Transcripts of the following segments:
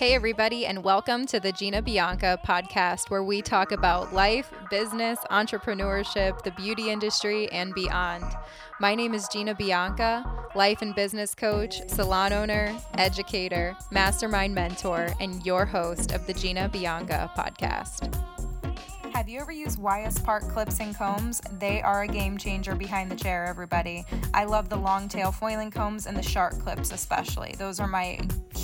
Hey, everybody, and welcome to the Gina Bianca podcast, where we talk about life, business, entrepreneurship, the beauty industry, and beyond. My name is Gina Bianca, life and business coach, salon owner, educator, mastermind mentor, and your host of the Gina Bianca podcast. Have you ever used YS Park clips and combs? They are a game changer behind the chair, everybody. I love the long tail foiling combs and the shark clips, especially. Those are my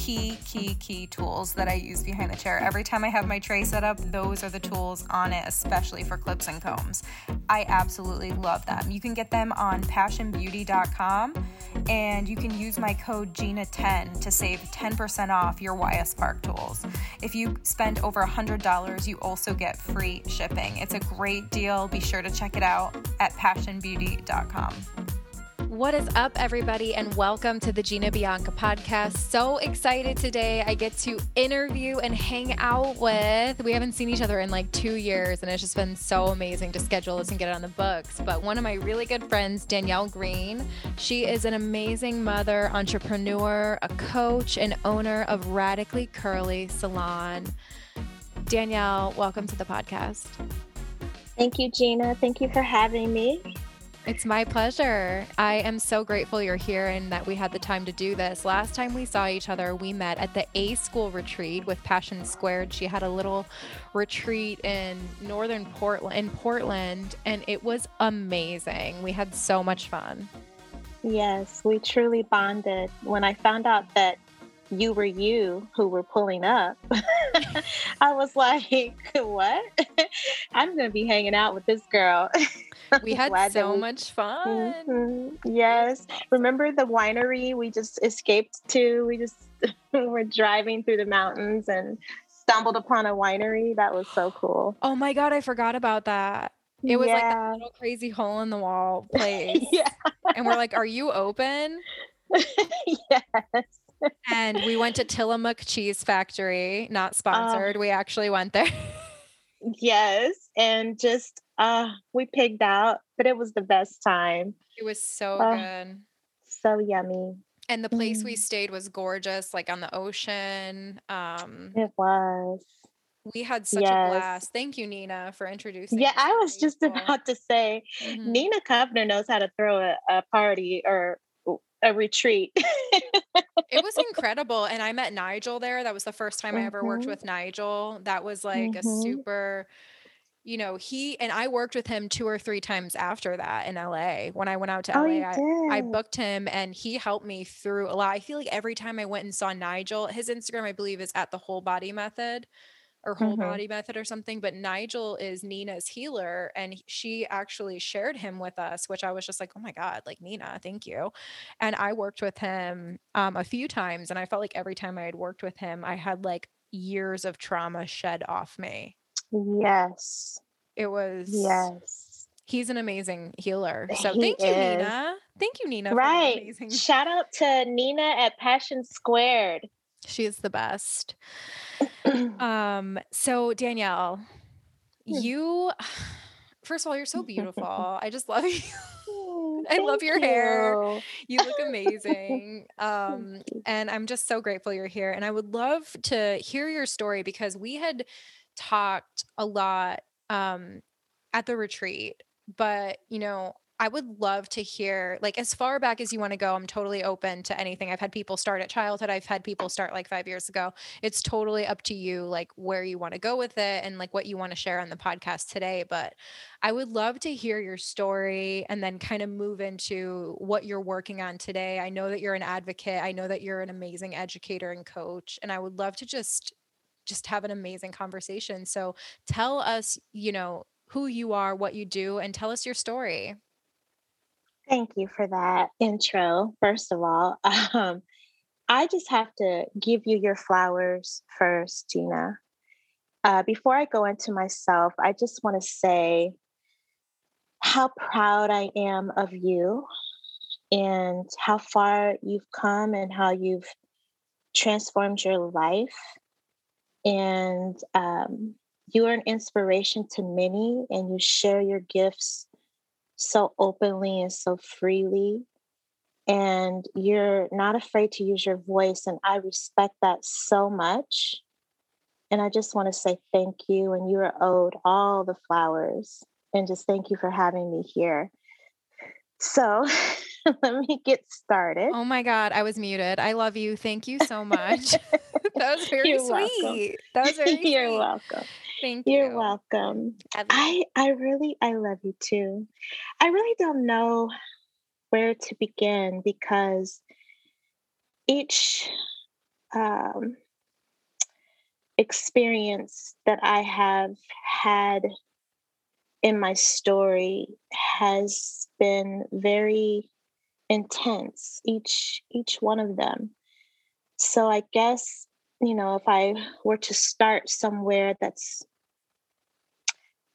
key, key, key tools that I use behind the chair. Every time I have my tray set up, those are the tools on it, especially for clips and combs. I absolutely love them. You can get them on passionbeauty.com and you can use my code GINA10 to save 10% off your YS Park tools. If you spend over $100, you also get free shipping. It's a great deal. Be sure to check it out at passionbeauty.com. What is up, everybody, and welcome to the Gina Bianca podcast. So excited today. I get to interview and hang out with. We haven't seen each other in like two years, and it's just been so amazing to schedule this and get it on the books. But one of my really good friends, Danielle Green, she is an amazing mother, entrepreneur, a coach, and owner of Radically Curly Salon. Danielle, welcome to the podcast. Thank you, Gina. Thank you for having me. It's my pleasure. I am so grateful you're here and that we had the time to do this. Last time we saw each other, we met at the A School retreat with Passion Squared. She had a little retreat in northern Portland in Portland and it was amazing. We had so much fun. Yes, we truly bonded. When I found out that you were you who were pulling up, I was like, what? I'm going to be hanging out with this girl. We had so we... much fun. Mm-hmm. Yes. Remember the winery we just escaped to? We just were driving through the mountains and stumbled upon a winery. That was so cool. Oh my God, I forgot about that. It was yeah. like that little crazy hole in the wall place. yeah. And we're like, are you open? yes and we went to Tillamook Cheese Factory, not sponsored. Uh, we actually went there. yes. And just uh we pigged out, but it was the best time. It was so uh, good. So yummy. And the place mm. we stayed was gorgeous, like on the ocean. Um it was. We had such yes. a blast. Thank you, Nina, for introducing. Yeah, I was just about to say, mm-hmm. Nina Kovner knows how to throw a, a party or a retreat. it was incredible. And I met Nigel there. That was the first time mm-hmm. I ever worked mm-hmm. with Nigel. That was like mm-hmm. a super, you know, he and I worked with him two or three times after that in LA. When I went out to oh, LA, I, I booked him and he helped me through a lot. I feel like every time I went and saw Nigel, his Instagram, I believe, is at the whole body method or whole mm-hmm. body method or something. But Nigel is Nina's healer, and she actually shared him with us, which I was just like, oh my god, like Nina, thank you. And I worked with him um, a few times, and I felt like every time I had worked with him, I had like years of trauma shed off me. Yes, it was. Yes. He's an amazing healer. So he thank you, is. Nina. Thank you, Nina. Right. Shout out to Nina at Passion Squared. She is the best. um, so Danielle, hmm. you first of all, you're so beautiful. I just love you. I love your you. hair. You look amazing. Um, and I'm just so grateful you're here. And I would love to hear your story because we had talked a lot um, at the retreat, but you know, I would love to hear, like, as far back as you want to go. I'm totally open to anything. I've had people start at childhood. I've had people start like five years ago. It's totally up to you, like, where you want to go with it and like what you want to share on the podcast today. But I would love to hear your story and then kind of move into what you're working on today. I know that you're an advocate. I know that you're an amazing educator and coach. And I would love to just just have an amazing conversation. So tell us, you know, who you are, what you do, and tell us your story. Thank you for that intro, first of all. Um, I just have to give you your flowers first, Gina. Uh, before I go into myself, I just want to say how proud I am of you and how far you've come and how you've transformed your life. And um, you are an inspiration to many, and you share your gifts so openly and so freely. and you're not afraid to use your voice. And I respect that so much. And I just want to say thank you. And you are owed all the flowers. And just thank you for having me here. So let me get started. Oh my God, I was muted. I love you. Thank you so much. that was very You're sweet. welcome. That was very You're sweet. welcome. Thank you. You're welcome. I I really I love you too. I really don't know where to begin because each um, experience that I have had in my story has been very intense each each one of them. So i guess you know if i were to start somewhere that's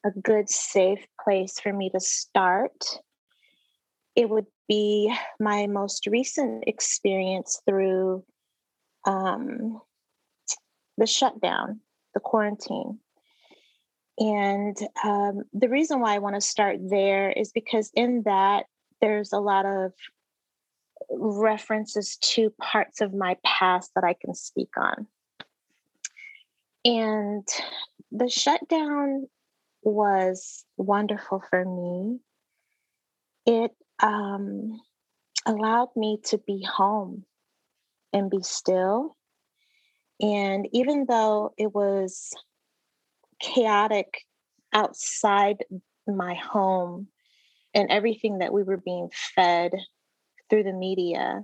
a good safe place for me to start it would be my most recent experience through um, the shutdown the quarantine and um, the reason why I want to start there is because in that, there's a lot of references to parts of my past that I can speak on. And the shutdown was wonderful for me. It um, allowed me to be home and be still. And even though it was chaotic outside my home and everything that we were being fed through the media,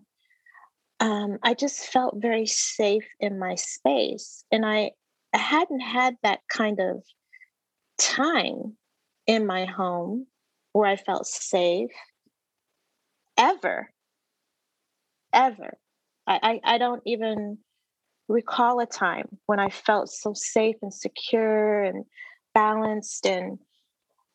um, I just felt very safe in my space. And I, hadn't had that kind of time in my home where I felt safe ever. Ever. I, I, I don't even recall a time when I felt so safe and secure and balanced. And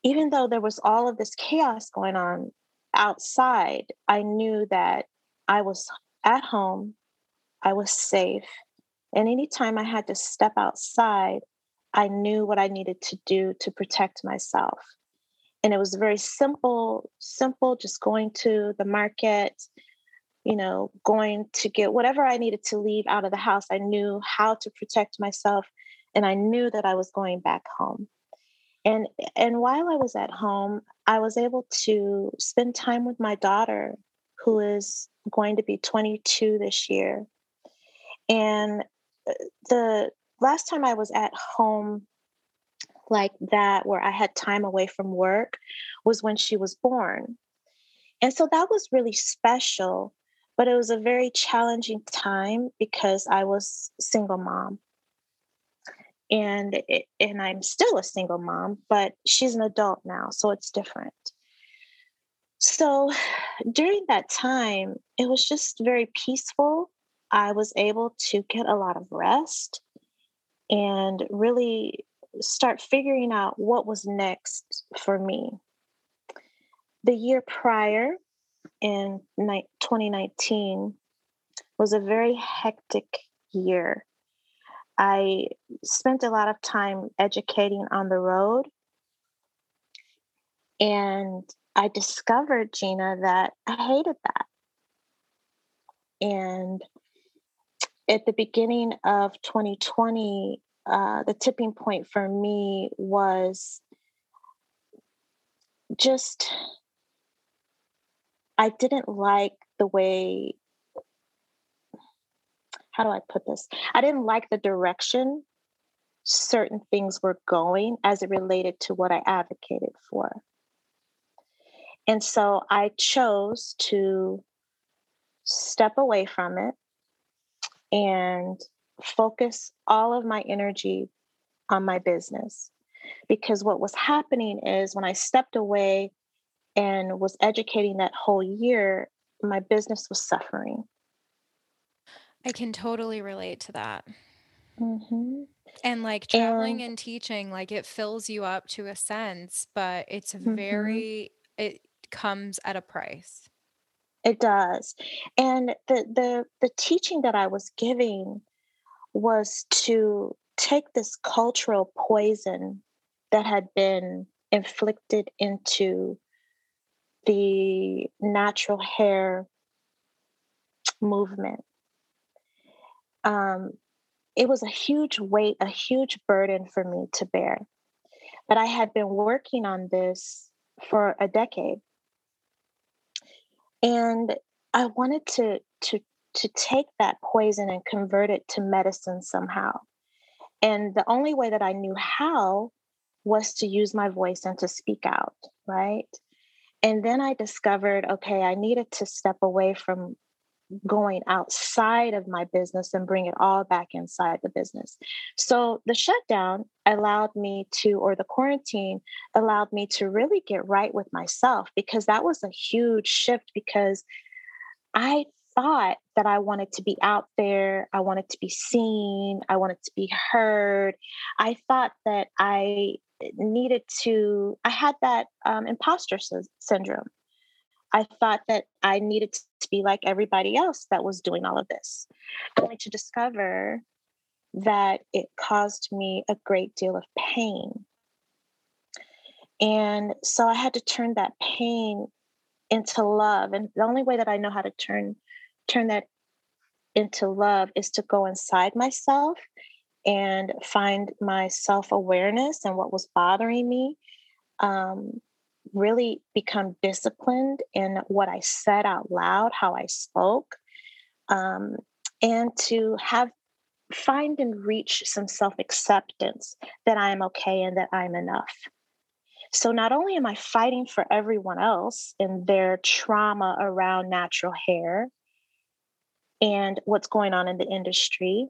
even though there was all of this chaos going on outside, I knew that I was at home, I was safe. And anytime I had to step outside, I knew what I needed to do to protect myself. And it was very simple, simple, just going to the market, you know, going to get whatever I needed to leave out of the house. I knew how to protect myself and I knew that I was going back home. And and while I was at home, I was able to spend time with my daughter who is going to be 22 this year. And uh, the last time I was at home like that where I had time away from work was when she was born. And so that was really special but it was a very challenging time because I was single mom. And it, and I'm still a single mom, but she's an adult now, so it's different. So during that time, it was just very peaceful. I was able to get a lot of rest and really start figuring out what was next for me. The year prior, in 2019 was a very hectic year. I spent a lot of time educating on the road. And I discovered, Gina, that I hated that. And at the beginning of 2020, uh, the tipping point for me was just I didn't like the way, how do I put this? I didn't like the direction certain things were going as it related to what I advocated for. And so I chose to step away from it and focus all of my energy on my business. Because what was happening is when I stepped away and was educating that whole year, my business was suffering. I can totally relate to that. Mm-hmm. And like traveling and, and, teaching, like it fills you up to a sense, but it's mm-hmm. very, it comes at a price. It does. And the, the, the teaching that I was giving was to take this cultural poison that had been inflicted into the natural hair movement. Um, it was a huge weight, a huge burden for me to bear. But I had been working on this for a decade. And I wanted to to to take that poison and convert it to medicine somehow. And the only way that I knew how was to use my voice and to speak out, right? And then I discovered okay, I needed to step away from going outside of my business and bring it all back inside the business. So the shutdown allowed me to, or the quarantine allowed me to really get right with myself because that was a huge shift because I thought that I wanted to be out there. I wanted to be seen. I wanted to be heard. I thought that I needed to, I had that um, imposter sy- syndrome. I thought that I needed to be like everybody else that was doing all of this, only to discover that it caused me a great deal of pain. And so I had to turn that pain into love. And the only way that I know how to turn turn that into love is to go inside myself and find my self awareness and what was bothering me. Um, really become disciplined in what I said out loud, how I spoke, um, and to have find and reach some self acceptance that I am okay and that I'm enough. So not only am I fighting for everyone else in their trauma around natural hair and what's going on in the industry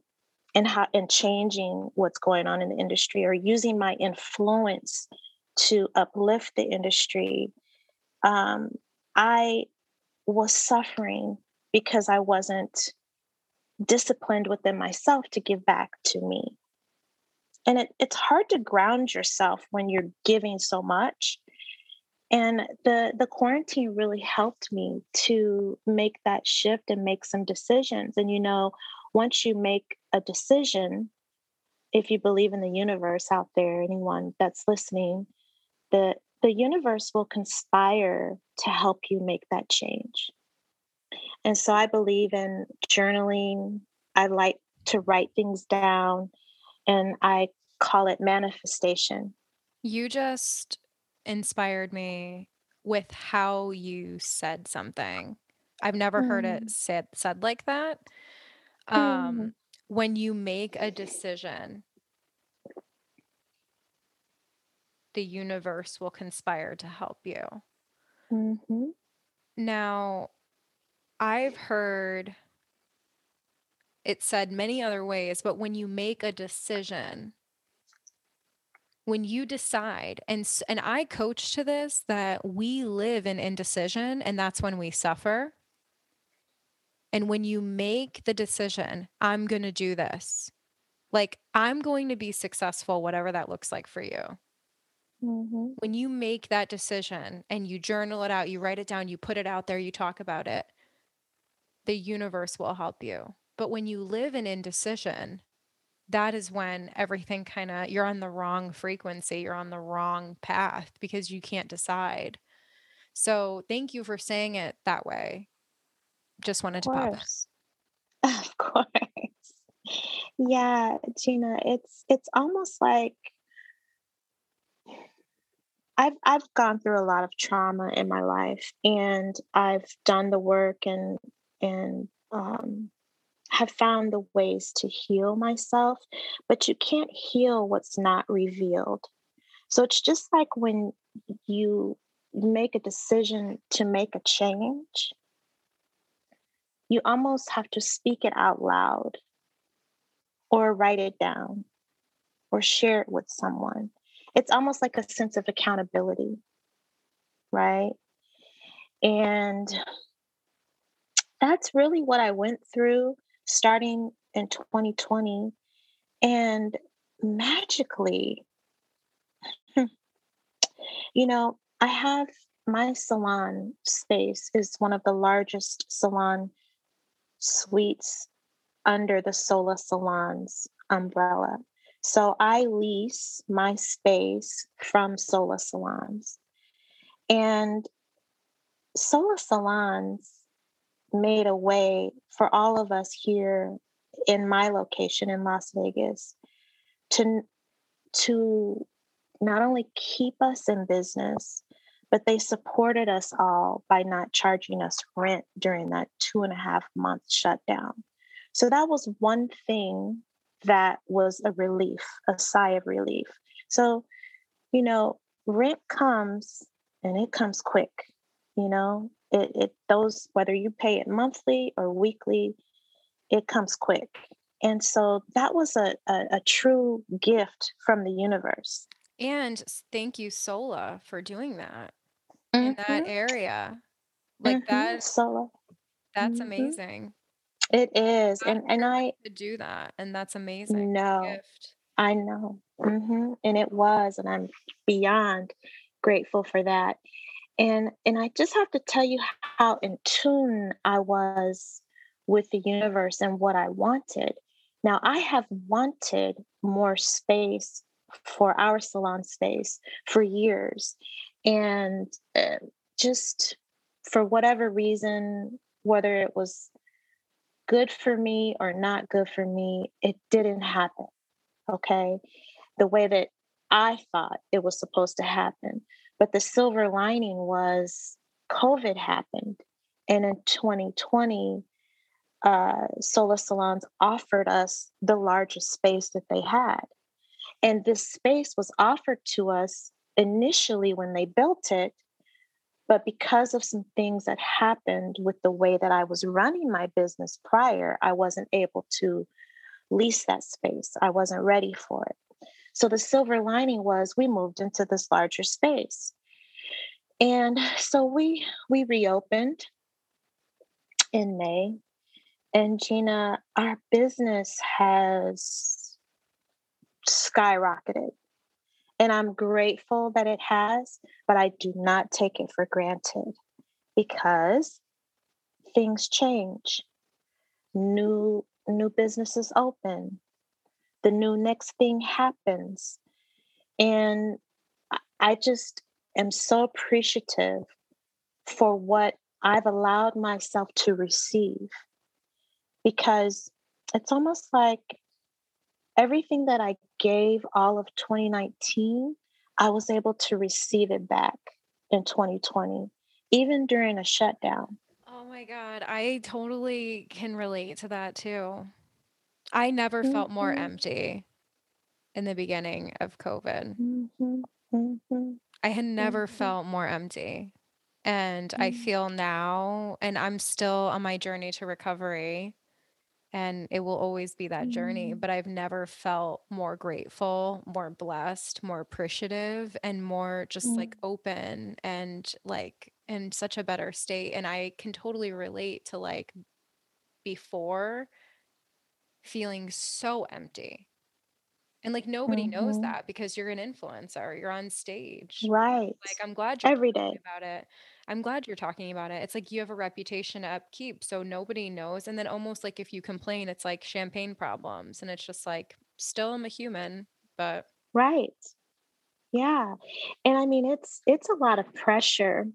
and how and changing what's going on in the industry or using my influence to uplift the industry, um, I was suffering because I wasn't disciplined within myself to give back to me. And it, it's hard to ground yourself when you're giving so much. And the the quarantine really helped me to make that shift and make some decisions. And you know once you make a decision if you believe in the universe out there anyone that's listening the the universe will conspire to help you make that change and so i believe in journaling i like to write things down and I call it manifestation. You just inspired me with how you said something. I've never mm. heard it mm. said said like that. Um, mm. when you make a decision, the universe will conspire to help you. Mm-hmm. Now, I've heard it said many other ways, but when you make a decision, when you decide and and I coach to this that we live in indecision and that's when we suffer. And when you make the decision, I'm going to do this. Like I'm going to be successful whatever that looks like for you. Mm-hmm. When you make that decision and you journal it out, you write it down, you put it out there, you talk about it, the universe will help you. But when you live in indecision, that is when everything kind of you're on the wrong frequency, you're on the wrong path because you can't decide. So thank you for saying it that way. Just wanted to pop. Of course. Yeah, Gina, it's it's almost like I've I've gone through a lot of trauma in my life and I've done the work and and um have found the ways to heal myself, but you can't heal what's not revealed. So it's just like when you make a decision to make a change, you almost have to speak it out loud or write it down or share it with someone. It's almost like a sense of accountability, right? And that's really what I went through starting in 2020. And magically, you know, I have my salon space is one of the largest salon suites under the Sola Salons umbrella. So I lease my space from Sola Salons. And Sola Salons made a way for all of us here in my location in Las Vegas to to not only keep us in business, but they supported us all by not charging us rent during that two and a half month shutdown. So that was one thing that was a relief, a sigh of relief. So, you know, rent comes and it comes quick, you know, it, it those whether you pay it monthly or weekly, it comes quick. And so that was a, a, a true gift from the universe. And thank you, Sola, for doing that mm-hmm. in that mm-hmm. area. Like mm-hmm. that Sola. That's mm-hmm. amazing. It is. and and I to do that. And that's amazing. No. I know. Mm-hmm. And it was. And I'm beyond grateful for that. And and I just have to tell you how in tune I was with the universe and what I wanted. Now I have wanted more space for our salon space for years. And uh, just for whatever reason, whether it was good for me or not good for me, it didn't happen. Okay. The way that I thought it was supposed to happen. But the silver lining was COVID happened. And in 2020, uh, Sola Salons offered us the largest space that they had. And this space was offered to us initially when they built it. But because of some things that happened with the way that I was running my business prior, I wasn't able to lease that space. I wasn't ready for it. So the silver lining was we moved into this larger space. And so we we reopened in May. And Gina, our business has skyrocketed. And I'm grateful that it has, but I do not take it for granted because things change. New new businesses open. The new next thing happens. And I just am so appreciative for what I've allowed myself to receive because it's almost like everything that I gave all of 2019, I was able to receive it back in 2020, even during a shutdown. Oh my God. I totally can relate to that too. I never mm-hmm. felt more mm-hmm. empty in the beginning of COVID. Mm-hmm. Mm-hmm. I had never mm-hmm. felt more empty. And I mm. feel now, and I'm still on my journey to recovery and it will always be that journey. Mm. But I've never felt more grateful, more blessed, more appreciative, and more just mm. like open and like in such a better state. And I can totally relate to like before feeling so empty. And like nobody mm-hmm. knows that because you're an influencer, you're on stage. Right. Like I'm glad you're every day about it. I'm glad you're talking about it. It's like you have a reputation to upkeep, so nobody knows. And then almost like if you complain, it's like champagne problems. And it's just like, still I'm a human, but Right. Yeah. And I mean it's it's a lot of pressure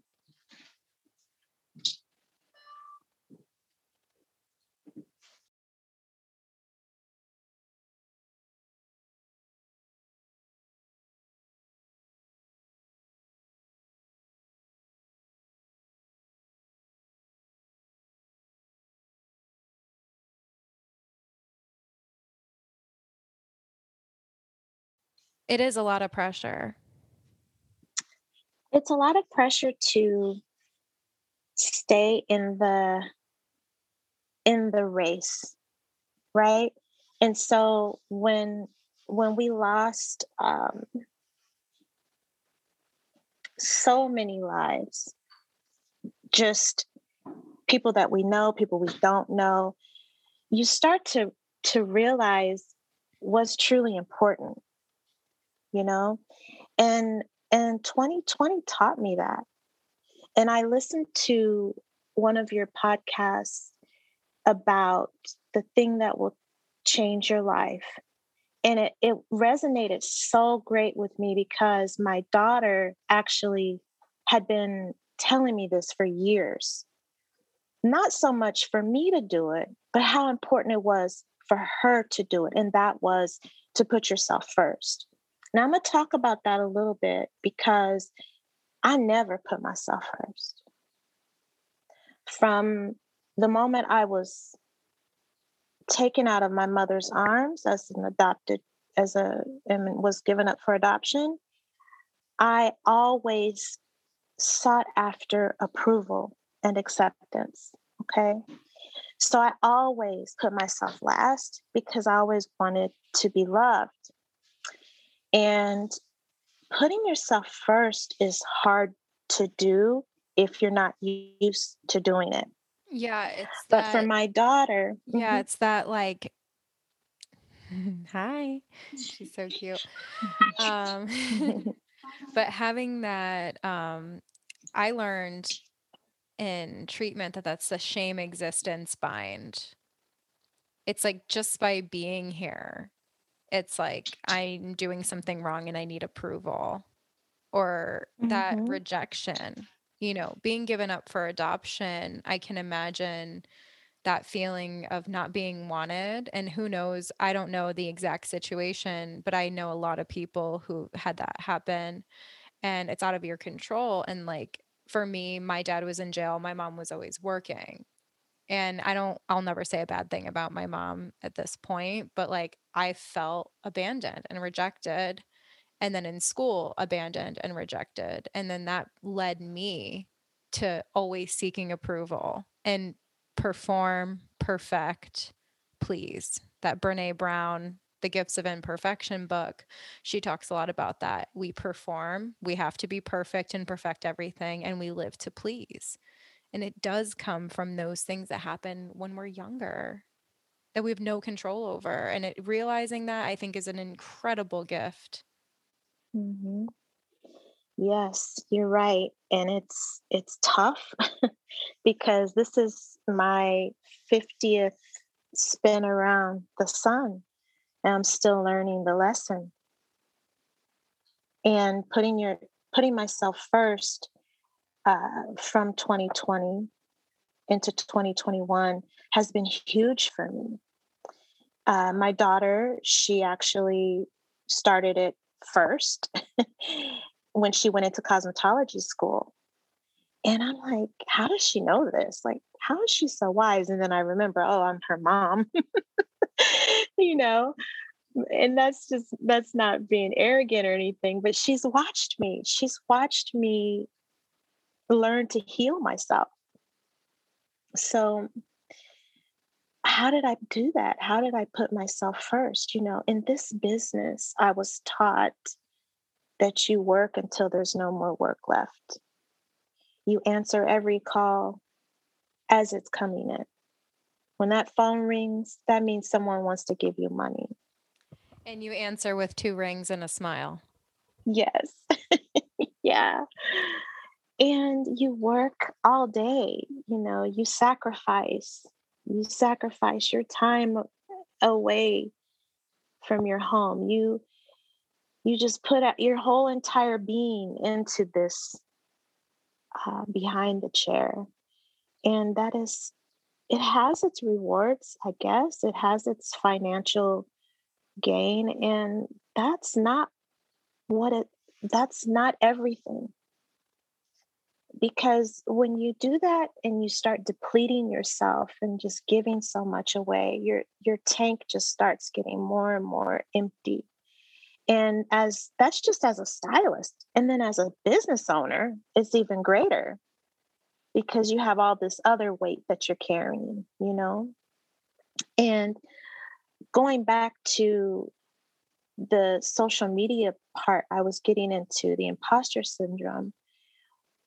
It is a lot of pressure. It's a lot of pressure to stay in the in the race, right? And so when when we lost um, so many lives, just people that we know, people we don't know, you start to to realize what's truly important you know and and 2020 taught me that and i listened to one of your podcasts about the thing that will change your life and it, it resonated so great with me because my daughter actually had been telling me this for years not so much for me to do it, but how important it was for her to do it. And that was to put yourself first. Now, I'm going to talk about that a little bit because I never put myself first. From the moment I was taken out of my mother's arms as an adopted, as a, and was given up for adoption, I always sought after approval and acceptance. Okay. So I always put myself last because I always wanted to be loved. And putting yourself first is hard to do if you're not used to doing it. Yeah, it's but that, for my daughter, yeah, mm-hmm. it's that like hi. She's so cute. um but having that um I learned in treatment that that's the shame existence bind. It's like just by being here, it's like I'm doing something wrong and I need approval or mm-hmm. that rejection. You know, being given up for adoption, I can imagine that feeling of not being wanted. And who knows, I don't know the exact situation, but I know a lot of people who had that happen and it's out of your control. And like for me, my dad was in jail, my mom was always working. And I don't, I'll never say a bad thing about my mom at this point, but like I felt abandoned and rejected. And then in school, abandoned and rejected. And then that led me to always seeking approval and perform, perfect, please. That Brene Brown the Gifts of Imperfection book, she talks a lot about that. We perform, we have to be perfect and perfect everything, and we live to please. And it does come from those things that happen when we're younger that we have no control over. And it, realizing that I think is an incredible gift. Mm-hmm. Yes, you're right. And it's it's tough because this is my 50th spin around the sun and I'm still learning the lesson. And putting your putting myself first uh, from 2020 into 2021 has been huge for me. Uh, my daughter, she actually started it first when she went into cosmetology school. And I'm like, how does she know this? Like, how is she so wise? And then I remember, oh, I'm her mom. you know and that's just that's not being arrogant or anything but she's watched me she's watched me learn to heal myself so how did i do that how did i put myself first you know in this business i was taught that you work until there's no more work left you answer every call as it's coming in when that phone rings, that means someone wants to give you money. And you answer with two rings and a smile. Yes. yeah. And you work all day, you know, you sacrifice. You sacrifice your time away from your home. You you just put out your whole entire being into this uh, behind the chair. And that is it has its rewards, I guess. It has its financial gain. And that's not what it, that's not everything. Because when you do that and you start depleting yourself and just giving so much away, your your tank just starts getting more and more empty. And as that's just as a stylist. And then as a business owner, it's even greater because you have all this other weight that you're carrying, you know? And going back to the social media part, I was getting into the imposter syndrome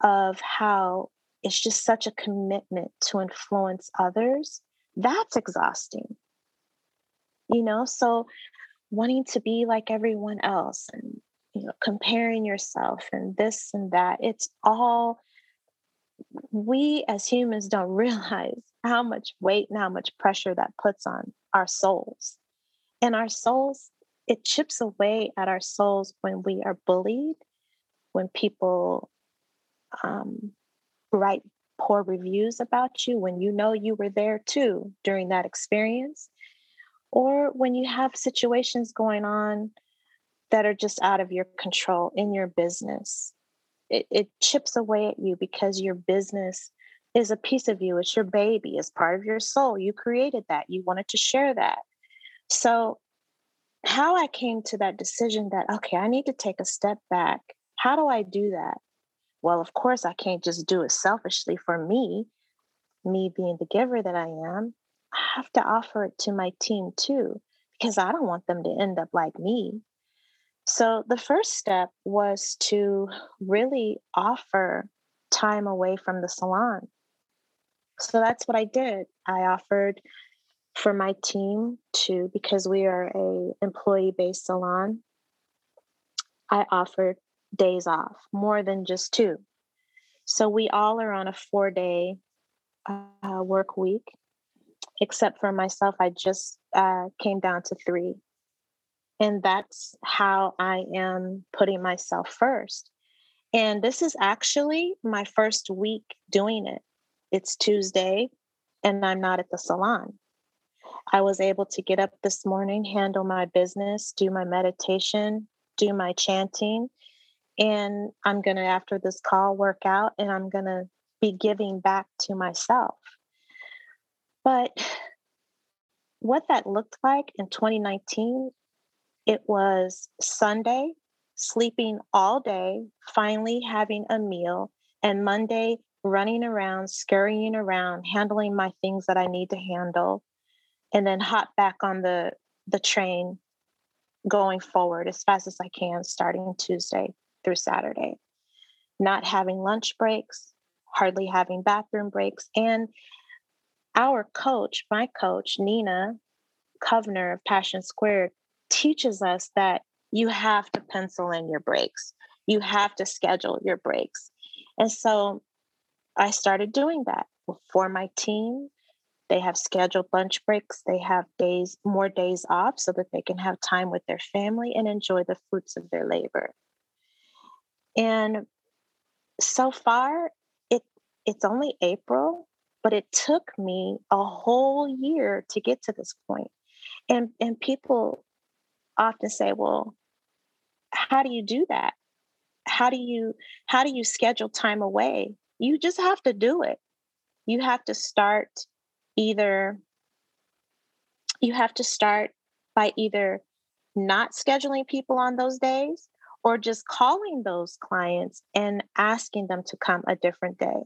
of how it's just such a commitment to influence others. That's exhausting. You know, so wanting to be like everyone else and you know comparing yourself and this and that it's all we as humans don't realize how much weight and how much pressure that puts on our souls. And our souls, it chips away at our souls when we are bullied, when people um, write poor reviews about you when you know you were there too during that experience, or when you have situations going on that are just out of your control in your business. It, it chips away at you because your business is a piece of you. It's your baby, it's part of your soul. You created that, you wanted to share that. So, how I came to that decision that, okay, I need to take a step back. How do I do that? Well, of course, I can't just do it selfishly for me, me being the giver that I am. I have to offer it to my team too, because I don't want them to end up like me. So the first step was to really offer time away from the salon. So that's what I did. I offered for my team to because we are a employee based salon. I offered days off, more than just two. So we all are on a four day uh, work week, except for myself. I just uh, came down to three. And that's how I am putting myself first. And this is actually my first week doing it. It's Tuesday, and I'm not at the salon. I was able to get up this morning, handle my business, do my meditation, do my chanting, and I'm going to, after this call, work out and I'm going to be giving back to myself. But what that looked like in 2019, it was Sunday, sleeping all day, finally having a meal, and Monday, running around, scurrying around, handling my things that I need to handle, and then hop back on the, the train going forward as fast as I can starting Tuesday through Saturday. Not having lunch breaks, hardly having bathroom breaks. And our coach, my coach, Nina Kovner of Passion Squared, teaches us that you have to pencil in your breaks. You have to schedule your breaks. And so I started doing that for my team. They have scheduled lunch breaks. They have days, more days off so that they can have time with their family and enjoy the fruits of their labor. And so far, it it's only April, but it took me a whole year to get to this point. And and people often say, well, how do you do that? How do you how do you schedule time away? You just have to do it. You have to start either you have to start by either not scheduling people on those days or just calling those clients and asking them to come a different day.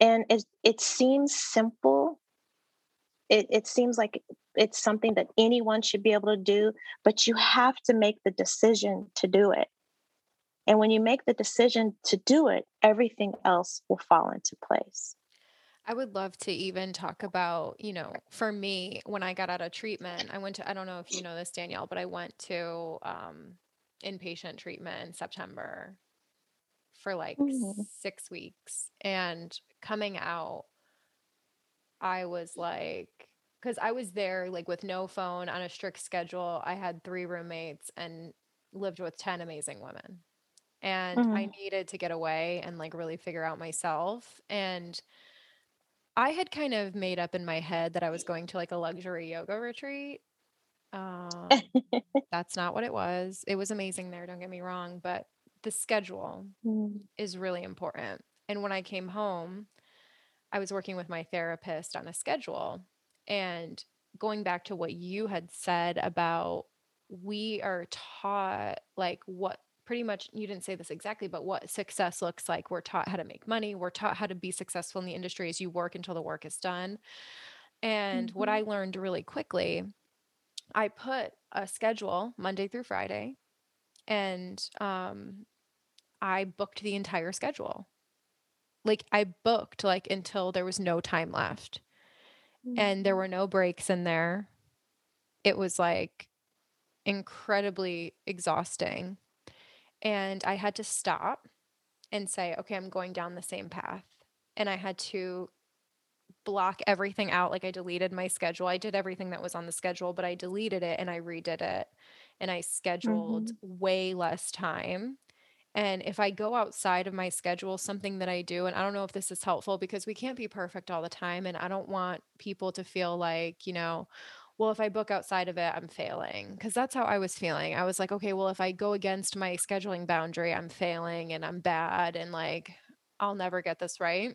And it, it seems simple. It, it seems like it's something that anyone should be able to do, but you have to make the decision to do it. And when you make the decision to do it, everything else will fall into place. I would love to even talk about, you know, for me, when I got out of treatment, I went to, I don't know if you know this, Danielle, but I went to um, inpatient treatment in September for like mm-hmm. six weeks. And coming out, I was like, because I was there like with no phone on a strict schedule. I had three roommates and lived with 10 amazing women. And mm-hmm. I needed to get away and like really figure out myself. And I had kind of made up in my head that I was going to like a luxury yoga retreat um, that's not what it was. It was amazing there, don't get me wrong, but the schedule mm. is really important. And when I came home, I was working with my therapist on a schedule. And going back to what you had said about we are taught like what pretty much you didn't say this exactly but what success looks like we're taught how to make money we're taught how to be successful in the industry as you work until the work is done and mm-hmm. what i learned really quickly I put a schedule Monday through Friday and um, I booked the entire schedule. Like I booked like until there was no time left. Mm-hmm. And there mm-hmm. were no breaks in there. It was like incredibly exhausting. And I had to stop and say, okay, I'm going down the same path. And I had to block everything out. Like I deleted my schedule. I did everything that was on the schedule, but I deleted it and I redid it and I scheduled mm-hmm. way less time And if I go outside of my schedule, something that I do, and I don't know if this is helpful because we can't be perfect all the time. And I don't want people to feel like, you know, well, if I book outside of it, I'm failing. Cause that's how I was feeling. I was like, okay, well, if I go against my scheduling boundary, I'm failing and I'm bad and like I'll never get this right.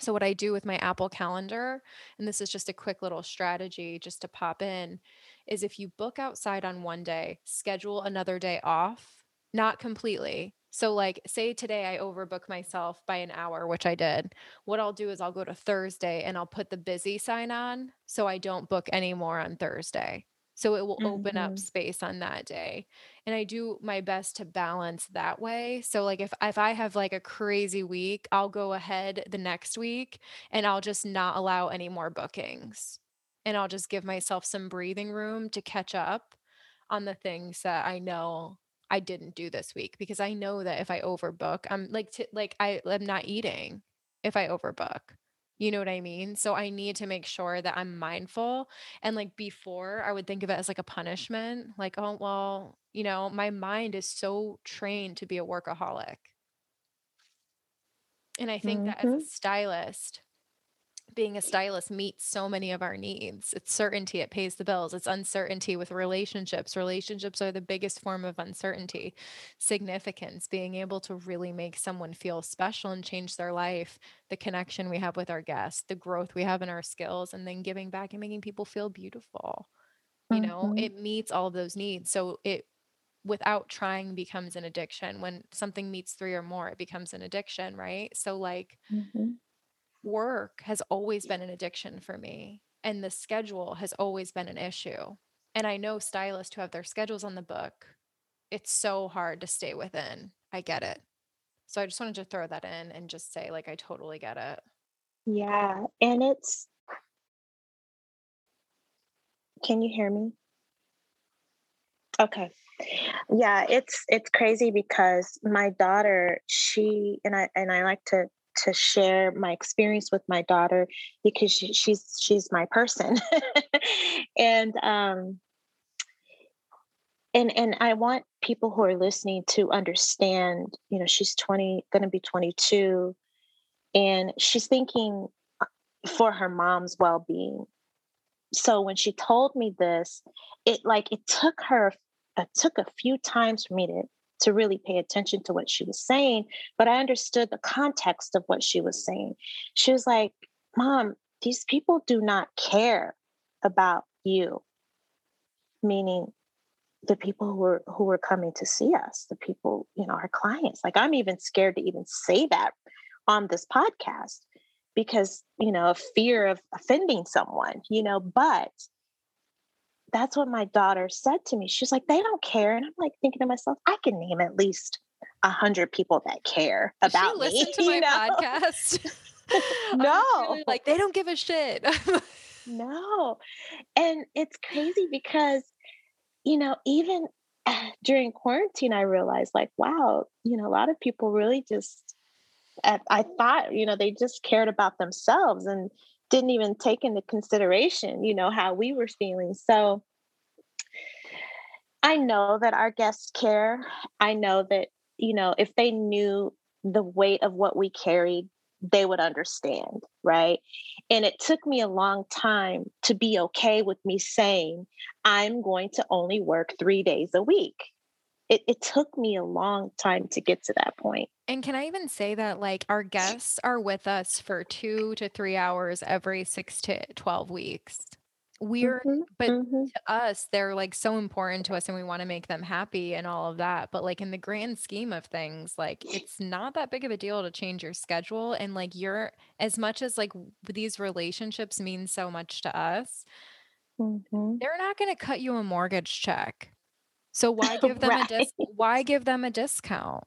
So, what I do with my Apple Calendar, and this is just a quick little strategy just to pop in, is if you book outside on one day, schedule another day off, not completely. So, like, say today I overbook myself by an hour, which I did. What I'll do is I'll go to Thursday and I'll put the busy sign on so I don't book anymore on Thursday. So it will open up hmm space on that day. And I do my best to balance that way. So like if if I have like a crazy week, I'll go ahead the next week and I'll just not allow any more bookings. And I'll just give myself some breathing room to catch up on the things that I know I didn't do this week because I know that if I overbook, I'm like t- like I am not eating if I overbook. You know what I mean? So I need to make sure that I'm mindful and like before, I would think of it as like a punishment, like, oh, well, you know, my mind is so trained to be a workaholic. And I think that as a hmm stylist, being a stylist meets so many of our needs. It's certainty, it pays the bills. It's uncertainty with relationships. Relationships are the biggest form of uncertainty. Significance, being able to really make someone feel special and change their life, the connection we have with our guests, the growth we have in our skills, and then giving back and making people feel beautiful. You know, hmm it meets all of those needs. So it without trying becomes an addiction. When something meets three or more, it becomes an addiction, right? So like hmm work has always been an addiction for me, and the schedule has always been an issue. And I know stylists who have their schedules on the book, it's so hard to stay within. I get it. So I just wanted to throw that in and just say, like, I totally get it. Yeah. And it's, can you hear me? Okay. Yeah, it's it's crazy because my daughter, she and I and I like to to share my experience with my daughter because she, she's she's my person. and um and and I want people who are listening to understand, you know, she's 20, going to be 22 and she's thinking uh, for her mom's well-being so when she told me this, it like it took her it took a few times for me to to really pay attention to what she was saying, but I understood the context of what she was saying. She was like, "Mom, these people do not care about you," meaning the people who were who were coming to see us, the people, you know, our clients. Like I'm even scared to even say that on this podcast because, you know, of fear of offending someone, you know, but that's what my daughter said to me. She's like, they don't care. And I'm like thinking to myself, I can name at least a hundred people that care Does she about me. listen to my know? podcast? No, really like, they don't give a shit. no. And it's crazy because, you know, even eh, during quarantine, I realized like, wow, you know, a lot of people really just, I I thought, you know, they just cared about themselves and didn't even take into consideration, you know, how we were feeling. So, I know that our guests care. I know that, you know, if they knew the weight of what we carried, they would understand, right? And it took me a long time to be okay with me saying, I'm going to only work three days a week. It, it took me a long time to get to that point. and can I even say that like our guests are with us for two to three hours every six to 12 weeks? We're, hmm but hmm to us, they're like so important to us and we want to make them happy and all of that. But like in the grand scheme of things, like it's not that big of a deal to change your schedule. And like you're, as much as like these relationships mean so much to us, hmm they're not going to cut you a mortgage check. So why give them a right. dis why give them a discount?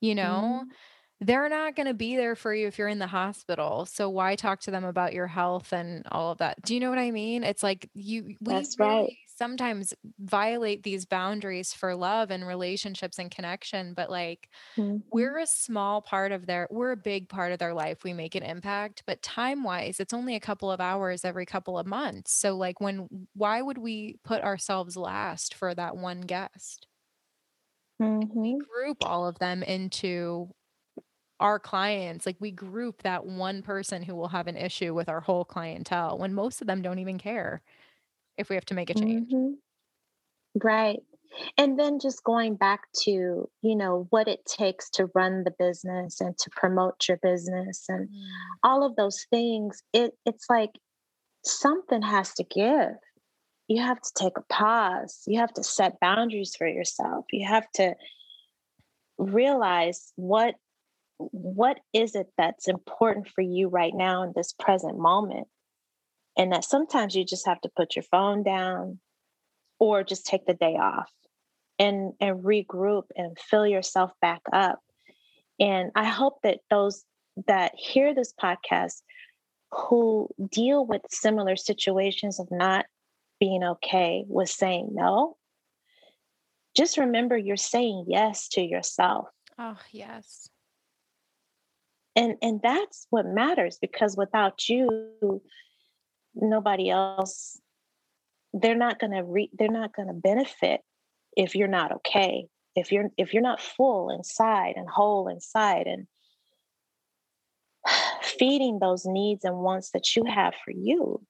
You know? Mhm. They're not gonna be there for you if you're in the hospital, so why talk to them about your health and all of that? Do you know what I mean? It's like you we That's right. Sometimes violate these boundaries for love and relationships and connection, but, like, hmm we're a small part of their we're a big part of their life, we make an impact, but time-wise, it's only a couple of hours every couple of months, so, like, when why would we put ourselves last for that one guest? mm-hmm. group all of them into our clients like we group that one person who will have an issue with our whole clientele when most of them don't even care if we have to make a change. Mm-hmm. right. And then just going back to you know what it takes to run the business and to promote your business and mm. all of those things it it's like something has to give. You have to take a pause. You have to set boundaries for yourself. You have to realize what what is it that's important for you right now in this present moment and that sometimes you just have to put your phone down or just take the day off and and regroup and fill yourself back up. And i hope that those that hear this podcast who deal with similar situations of not being okay with saying no just remember you're saying yes to yourself. Oh yes. And and that's what matters because without you nobody else they're not going to re- they're not going to benefit if you're not okay if you're if you're not full inside and whole inside and feeding those needs and wants that you have for you.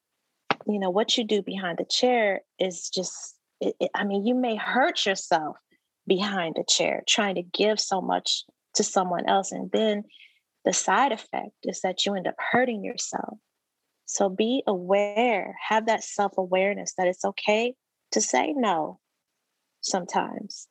You know what you do behind the chair is just it, it, i mean you may hurt yourself behind the chair trying to give so much to someone else and then the side effect is that you end up hurting yourself so be aware have that self-awareness that it's okay to say no sometimes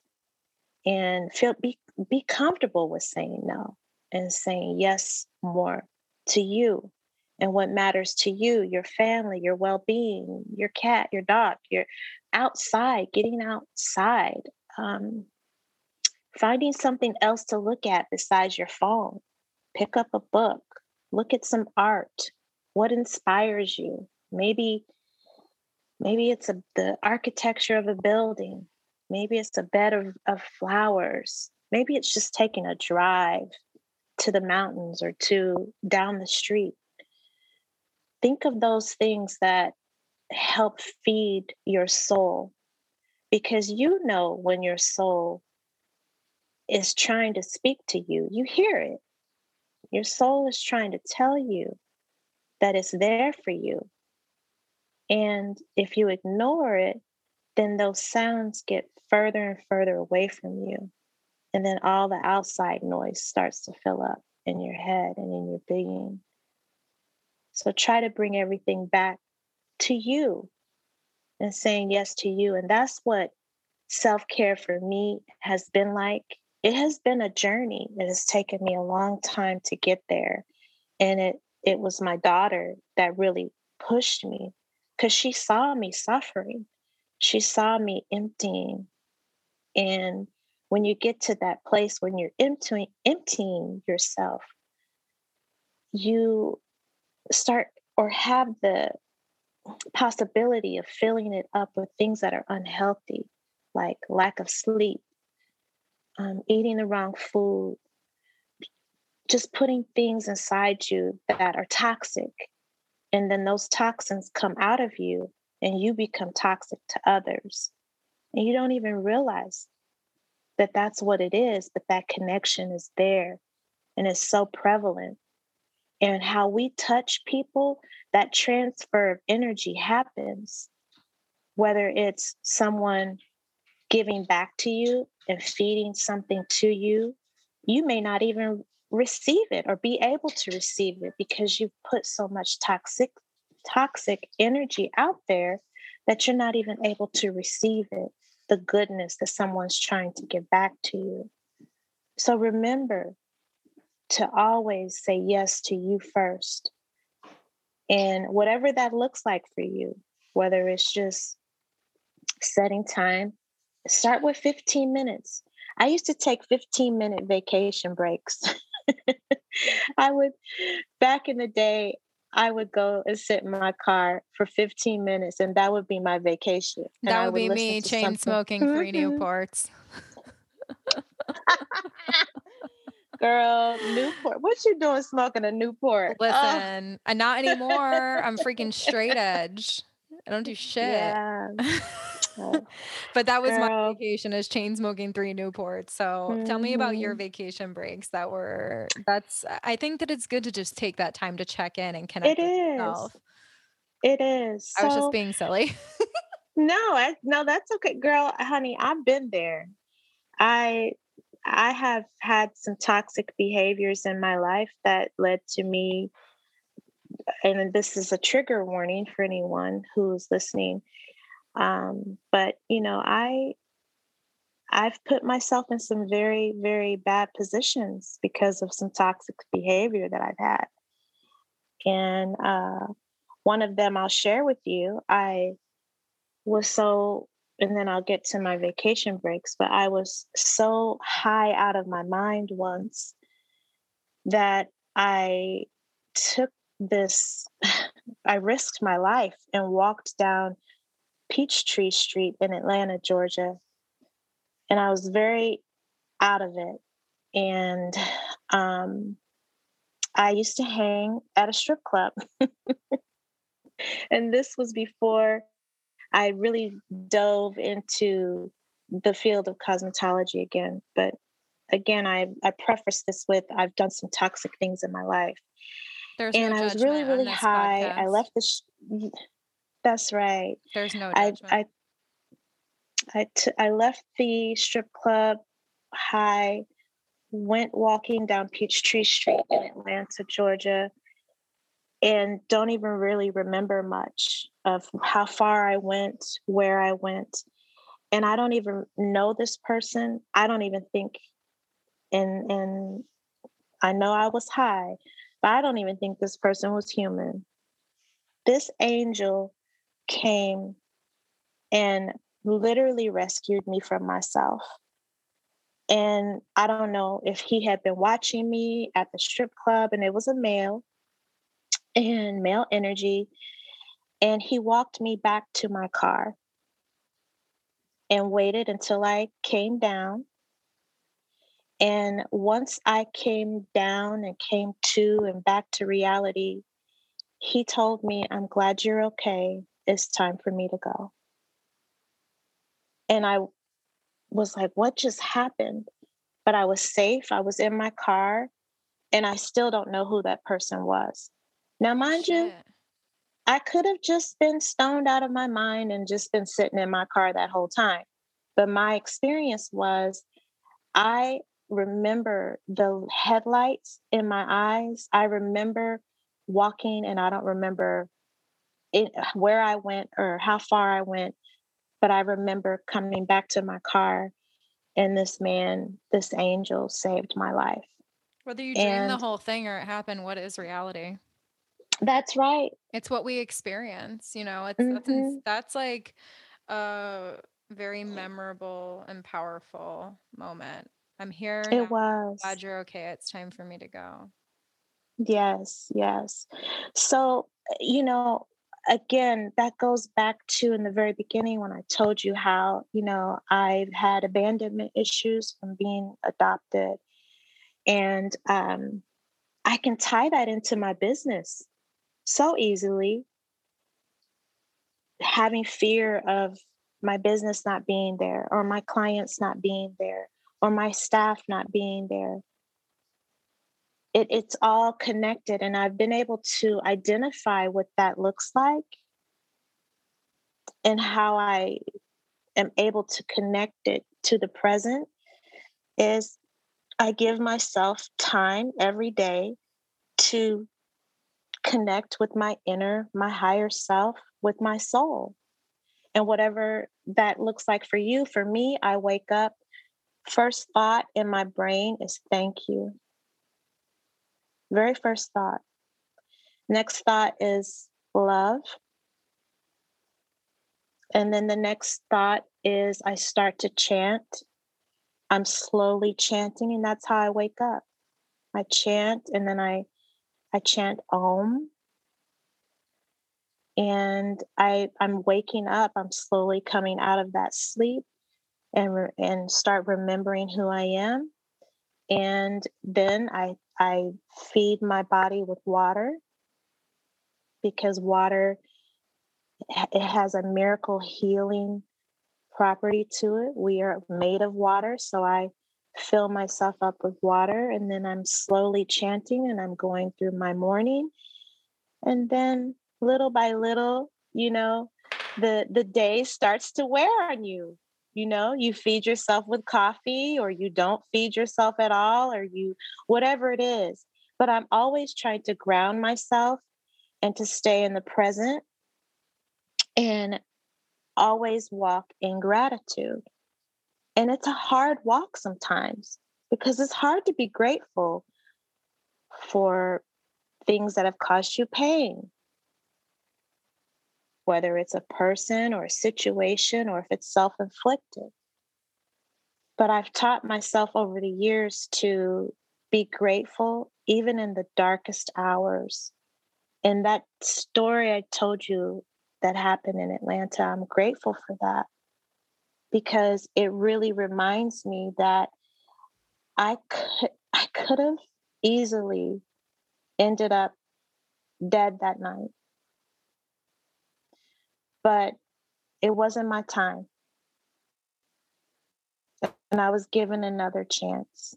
and feel be be comfortable with saying no and saying yes more to you and what matters to you, your family, your well being, your cat, your dog, your outside, getting outside, um, finding something else to look at besides your phone. Pick up a book, look at some art. What inspires you? Maybe, maybe it's a, the architecture of a building. Maybe it's a bed of, of flowers. Maybe it's just taking a drive to the mountains or to down the street think of those things that help feed your soul because you know when your soul is trying to speak to you, you hear it. Your soul is trying to tell you that it's there for you. And if you ignore it, then those sounds get further and further away from you. And then all the outside noise starts to fill up in your head and in your being. So try to bring everything back to you and saying yes to you. And that's what self care for me has been like. It has been a journey. It has taken me a long time to get there. And it, it was my daughter that really pushed me because she saw me suffering. She saw me emptying. And when you get to that place when you're emptying, emptying yourself, you start or have the possibility of filling it up with things that are unhealthy, like lack of sleep, um, eating the wrong food, just putting things inside you that are toxic. And then those toxins come out of you and you become toxic to others. And you don't even realize that that's what it is, but that connection is there and it's so prevalent and how we touch people, that transfer of energy happens. Whether it's someone giving back to you and feeding something to you, you may not even receive it or be able to receive it because you've put so much toxic toxic energy out there that you're not even able to receive it the goodness that someone's trying to give back to you so remember to always say yes to you first. And whatever that looks like for you, whether it's just setting time, start with 15 minutes. I used to take 15 minute vacation breaks. I would, back in the day, I would go and sit in my car for 15 minutes, and that would be my vacation. That would, would be me chain something. smoking three Newports. Girl, Newport. What you doing smoking a Newport? Listen, uh, not anymore. I'm freaking straight edge. I don't do shit. Yeah. but that was Girl. my vacation is chain smoking three Newports. So mm-hmm. tell me about your mm-hmm. vacation breaks that were that's I think that it's good to just take that time to check in and connect it with is. yourself. It is. I was just being silly. no, I, no, that's okay, girl. Honey, I've been there. I I have had some toxic behaviors in my life that led to me and this is a trigger warning for anyone who's listening. Um, but you know i i've put myself in some very very bad positions because of some toxic behavior that i've had. And uh, one of them i'll share with you i was so and then i'll get to my vacation breaks but i was so high out of my mind once that i took this i risked my life and walked down Peachtree Street in Atlanta, Georgia. And I was very out of it. And um, I used to hang at a strip club. and this was before I really dove into the field of cosmetology again. But again, I, I preface this with I've done some toxic things in my life. There's and no I was really, really high. Podcast. I left the. Sh- that's right. There's no judgment. I I I, t- I left the strip club high, went walking down Peachtree Street in Atlanta, Georgia, and don't even really remember much of how far I went, where I went. And I don't even know this person. I don't even think and and I know I was high, but I don't even think this person was human. This angel came and literally rescued me from myself. And I don't know if he had been watching me at the strip club, and it was a male and male energy. And he walked me back to my car and waited until I came down. And once I came down and came to and back to reality, he told me, I'm glad you're okay it's time for me to go. And I was like, what just happened? But I was safe. I was in my car, and I still don't know who that person was. Now, mind Shit. you, I could have just been stoned out of my mind and just been sitting in my car that whole time. But my experience was I remember the headlights in my eyes. I remember walking, and I don't remember it, where I went or how far I went, but I remember coming back to my car and this man, this angel saved my life. Whether you dream and the whole thing or it happened, what is reality? That's right. It's what we experience, you know. It's mm-hmm. that's, that's like a very memorable and powerful moment. I'm here. It was. glad you're okay. It's time for me to go. Yes, yes. So, you know, again, that goes back to in the very beginning when I told you how, you know, I've had abandonment issues from being adopted. And um, I can tie that into my business so easily. Having fear of my business not being there, or my clients not being there, or my staff not being there. It, it's all connected and i've been able to identify what that looks like and how i am able to connect it to the present is i give myself time every day to connect with my inner my higher self with my soul. And whatever that looks like for you for me i wake up first thought in my brain is thank you very first thought. Next thought is love. And then the next thought is I start to chant. I'm slowly chanting, and that's how I wake up. I chant and then I I chant Om. And I I'm waking up. I'm slowly coming out of that sleep and and start remembering who I am. And then I I feed my body with water because water it has a miracle healing property to it. We are made of water, so I fill myself up with water and then I'm slowly chanting and I'm going through my morning. And then little by little, you know, the the day starts to wear on you. You know, you feed yourself with coffee or you don't feed yourself at all or you whatever it is. But I'm always trying to ground myself and to stay in the present and always walk in gratitude. And it's a hard walk sometimes because it's hard to be grateful for things that have caused you pain, whether it's a person or a situation or if it's self inflicted. But I've taught myself over the years to be grateful even in the darkest hours. And that story I told you that happened in Atlanta, I'm grateful for that because it really reminds me that I could I could have easily ended up dead that night. But it wasn't my time. And I was given another chance.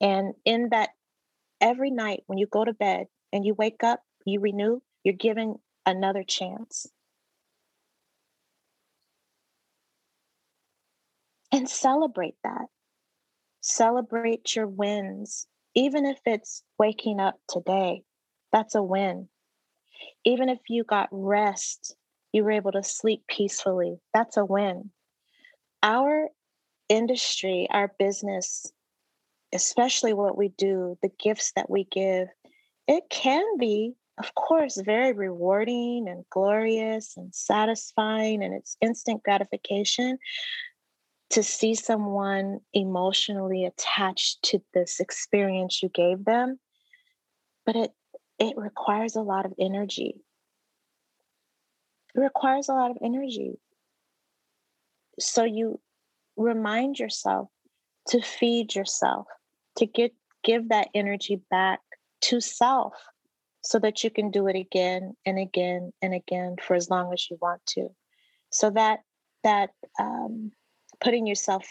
And in that, every night when you go to bed and you wake up, you renew, you're given another chance. and celebrate that. Celebrate your wins, even if it's waking up today. That's a win. Even if you got rest, you were able to sleep peacefully. That's a win. Our industry, our business, especially what we do, the gifts that we give, it can be, of course, very rewarding and glorious and satisfying, and it's instant gratification to see someone emotionally attached to this experience you gave them but it it requires a lot of energy. It requires a lot of energy. So you remind yourself to feed yourself to get give that energy back to self so that you can do it again and again and again for as long as you want to. So that that um, putting yourself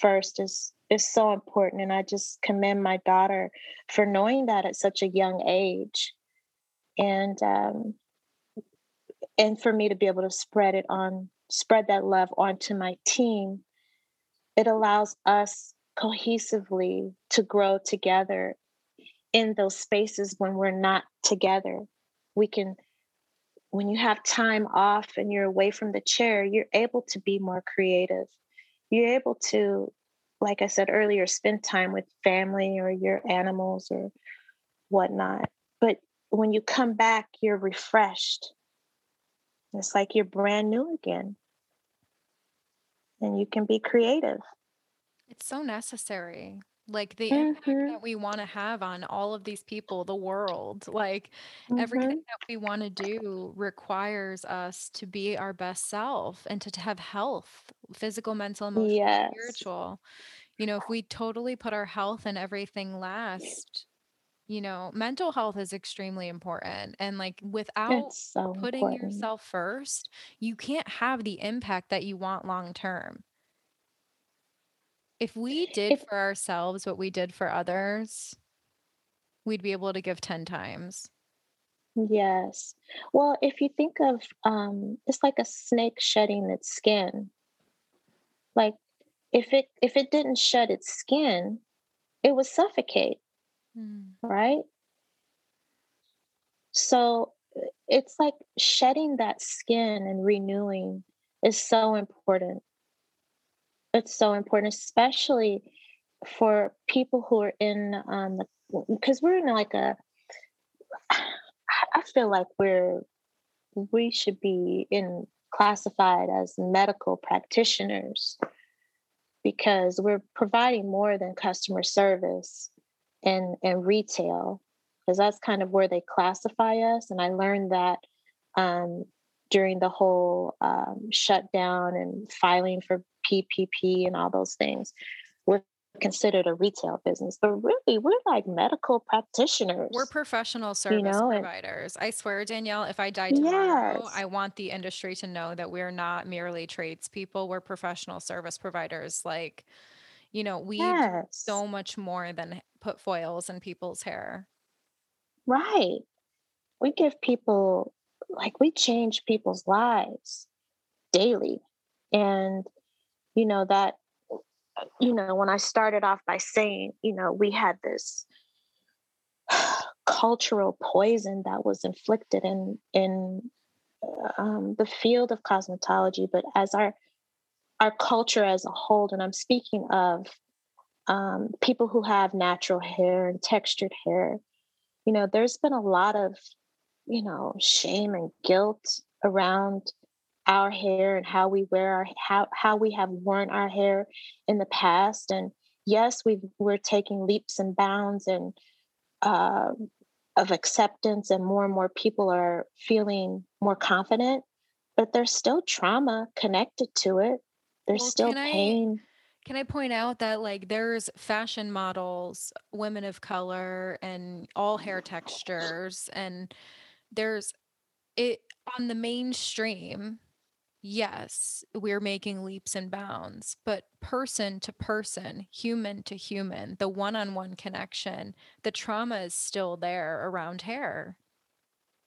first is is so important and i just commend my daughter for knowing that at such a young age. And um and for me to be able to spread it on spread that love onto my team it allows us cohesively to grow together in those spaces when we're not together. We can when you have time off and you're away from the chair you're able to be more creative you're able to, like I said earlier, spend time with family or your animals or whatnot. But when you come back, you're refreshed. It's like you're brand new again. And you can be creative. It's so necessary like the impact Mm-hmm. that we want to have on all of these people, the world, like Mm-hmm. everything that we want to do requires us to be our best self and to, to have health, physical, mental, emotional, Yes. spiritual. You know, if we totally put our health and everything last, you know, mental health is extremely important. And like without so putting important. yourself first, you can't have the impact that you want long term. If we did If for ourselves what we did for others, we'd be able to give 10 times. yes. Well, if you think of um it's like a snake shedding its skin. Like if it if it didn't shed its skin, it would suffocate, Mm. right? So uh, it's like shedding that skin and renewing is so important. It's so important, especially for people who are in um because we're in like a I feel like we're we should be in classified as medical practitioners because we're providing more than customer service and and retail because that's kind of where they classify us and i learned that um, during the whole um, shutdown and filing for ppp and all those things we're considered a retail business, but really we're like medical practitioners. We're professional service you know? providers. I swear, Danielle, if I die tomorrow, yes. I want the industry to know that we're not merely tradespeople. We're professional service providers. Like, you know, we yes. so much more than put foils in people's hair. Right. We give people like we change people's lives daily. And you know that you know, when I started off by saying, you know, we had this cultural poison that was inflicted in in um, the field of cosmetology, but as our our culture as a whole, and I'm speaking of um, people who have natural hair and textured hair, you know, there's been a lot of, you know, shame and guilt around our hair and how we wear our how how we have worn our hair in the past. And yes we we're taking leaps and bounds and uh, of acceptance and more and more people are feeling more confident but there's still trauma connected to it. There's well, still pain I, can I point out that like there's fashion models, women of color, and all hair textures, and there's it on the mainstream yes, we're making leaps and bounds, but person to person, human to human, the one on one connection, the trauma is still there around hair.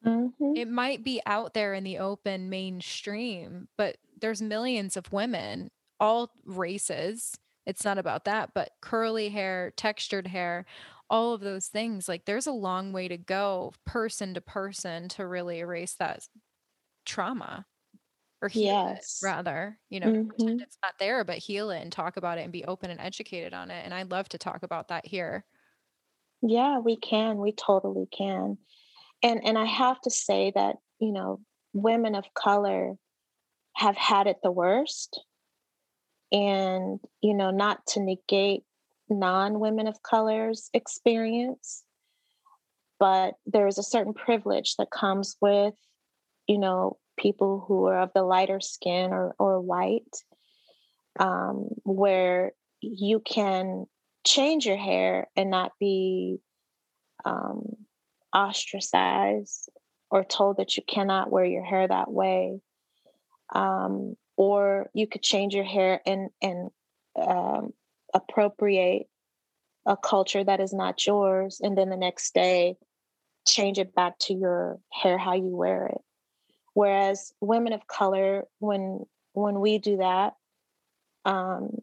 Mm-hmm. It might be out there in the open mainstream, but there's millions of women, all races. It's not about that, but curly hair, textured hair, all of those things. Like there's a long way to go, person to person, to really erase that trauma or heal yes. it rather you know mm-hmm. it's not there but heal it and talk about it and be open and educated on it and i'd love to talk about that here yeah we can we totally can and and i have to say that you know women of color have had it the worst and you know not to negate non-women of color's experience but there's a certain privilege that comes with you know people who are of the lighter skin or, or white, um, where you can change your hair and not be um, ostracized or told that you cannot wear your hair that way. Um, or you could change your hair and, and um, appropriate a culture that is not yours. And then the next day, change it back to your hair how you wear it. Whereas women of color, when when we do that, um,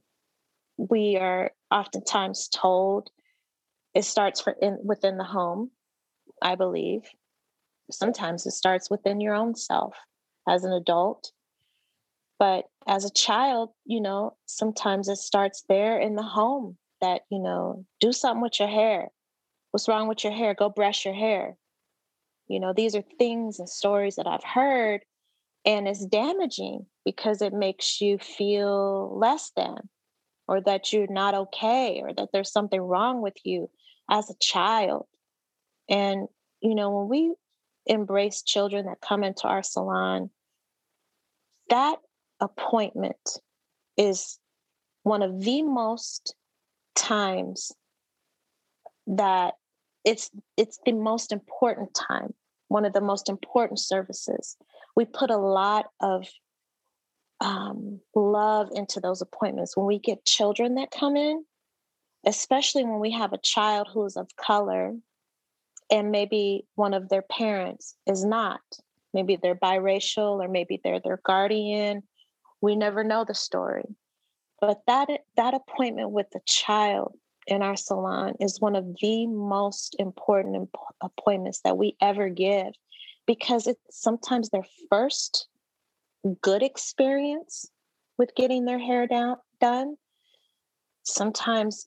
we are oftentimes told it starts for in, within the home. I believe sometimes it starts within your own self as an adult, but as a child, you know, sometimes it starts there in the home. That you know, do something with your hair. What's wrong with your hair? Go brush your hair. You know, these are things and stories that I've heard, and it's damaging because it makes you feel less than, or that you're not okay, or that there's something wrong with you as a child. And, you know, when we embrace children that come into our salon, that appointment is one of the most times that it's it's the most important time one of the most important services. We put a lot of um, love into those appointments. When we get children that come in, especially when we have a child who is of color and maybe one of their parents is not, maybe they're biracial or maybe they're their guardian. We never know the story. But that that appointment with the child in our salon is one of the most important imp- appointments that we ever give because it's sometimes their first good experience with getting their hair down, done. Sometimes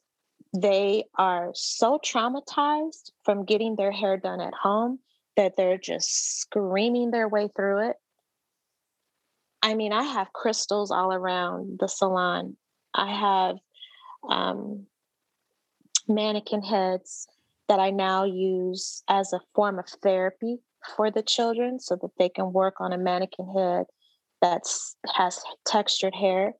they are so traumatized from getting their hair done at home that they're just screaming their way through it. I mean, I have crystals all around the salon. I have um, mannequin heads that I now use as a form of therapy for the children so that they can work on a mannequin head that has textured hair.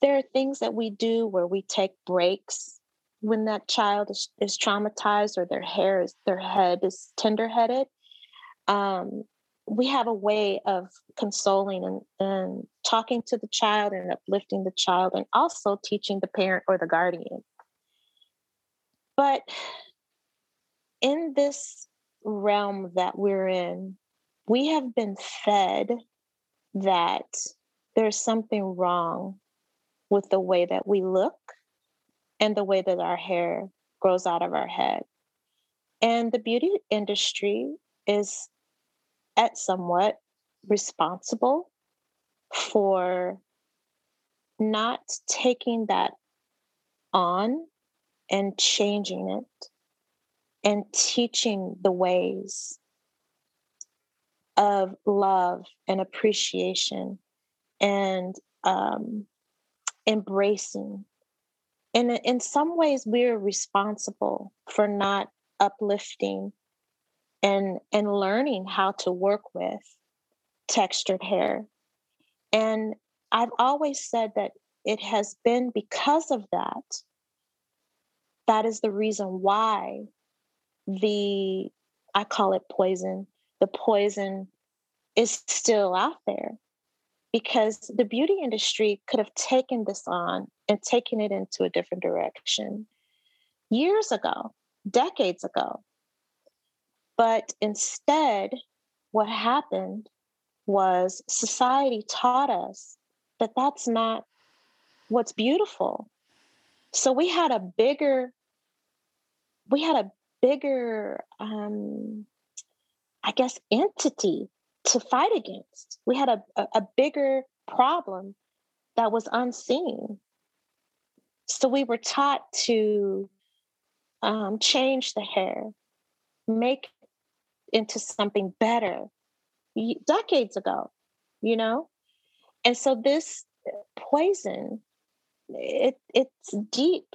there are things that we do where we take breaks when that child is, is traumatized or their hair is their head is tender headed um, we have a way of consoling and, and talking to the child and uplifting the child and also teaching the parent or the guardian but in this realm that we're in we have been fed that there's something wrong with the way that we look and the way that our hair grows out of our head. And the beauty industry is at somewhat responsible for not taking that on and changing it and teaching the ways of love and appreciation and um, embracing. And in some ways, we're responsible for not uplifting and and learning how to work with textured hair. And I've always said that it has been because of that. That is the reason why the I call it poison. The poison is still out there because the beauty industry could have taken this on and taken it into a different direction years ago, decades ago. But instead, what happened was society taught us that that's not what's beautiful. So we had a bigger, we had a bigger, um, I guess, entity to fight against. We had a, a, bigger problem that was unseen. So we were taught to um, change the hair, make into something better decades ago, you know? And so this uh, poison, it it's deep,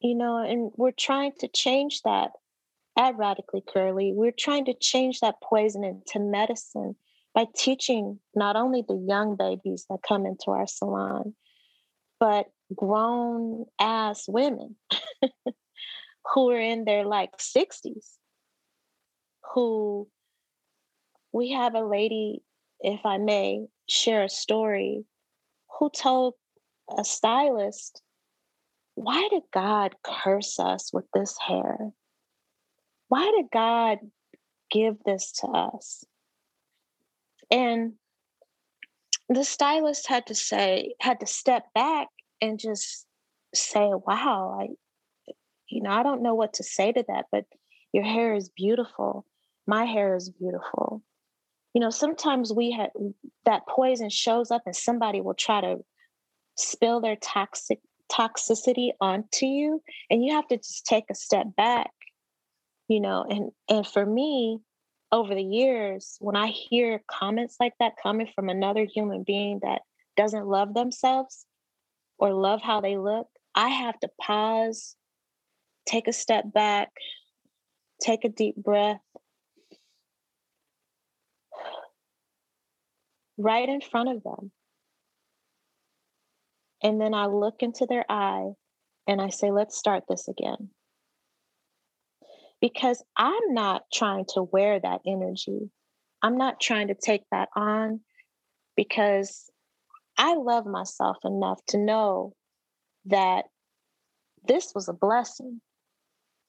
you know, and we're trying to change that at Radically Curly, we're trying to change that poison into medicine by teaching not only the young babies that come into our salon, but grown ass women who are in their like 60s who we have a lady if i may share a story who told a stylist why did god curse us with this hair why did God give this to us? And the stylist had to say, had to step back and just say, wow, I, you know, I don't know what to say to that, but your hair is beautiful. My hair is beautiful. You know, sometimes we had that poison shows up and somebody will try to spill their toxic toxicity onto you and you have to just take a step back you know and and for me over the years when i hear comments like that coming from another human being that doesn't love themselves or love how they look i have to pause take a step back take a deep breath right in front of them and then i look into their eye and i say let's start this again because I'm not trying to wear that energy. I'm not trying to take that on because I love myself enough to know that this was a blessing.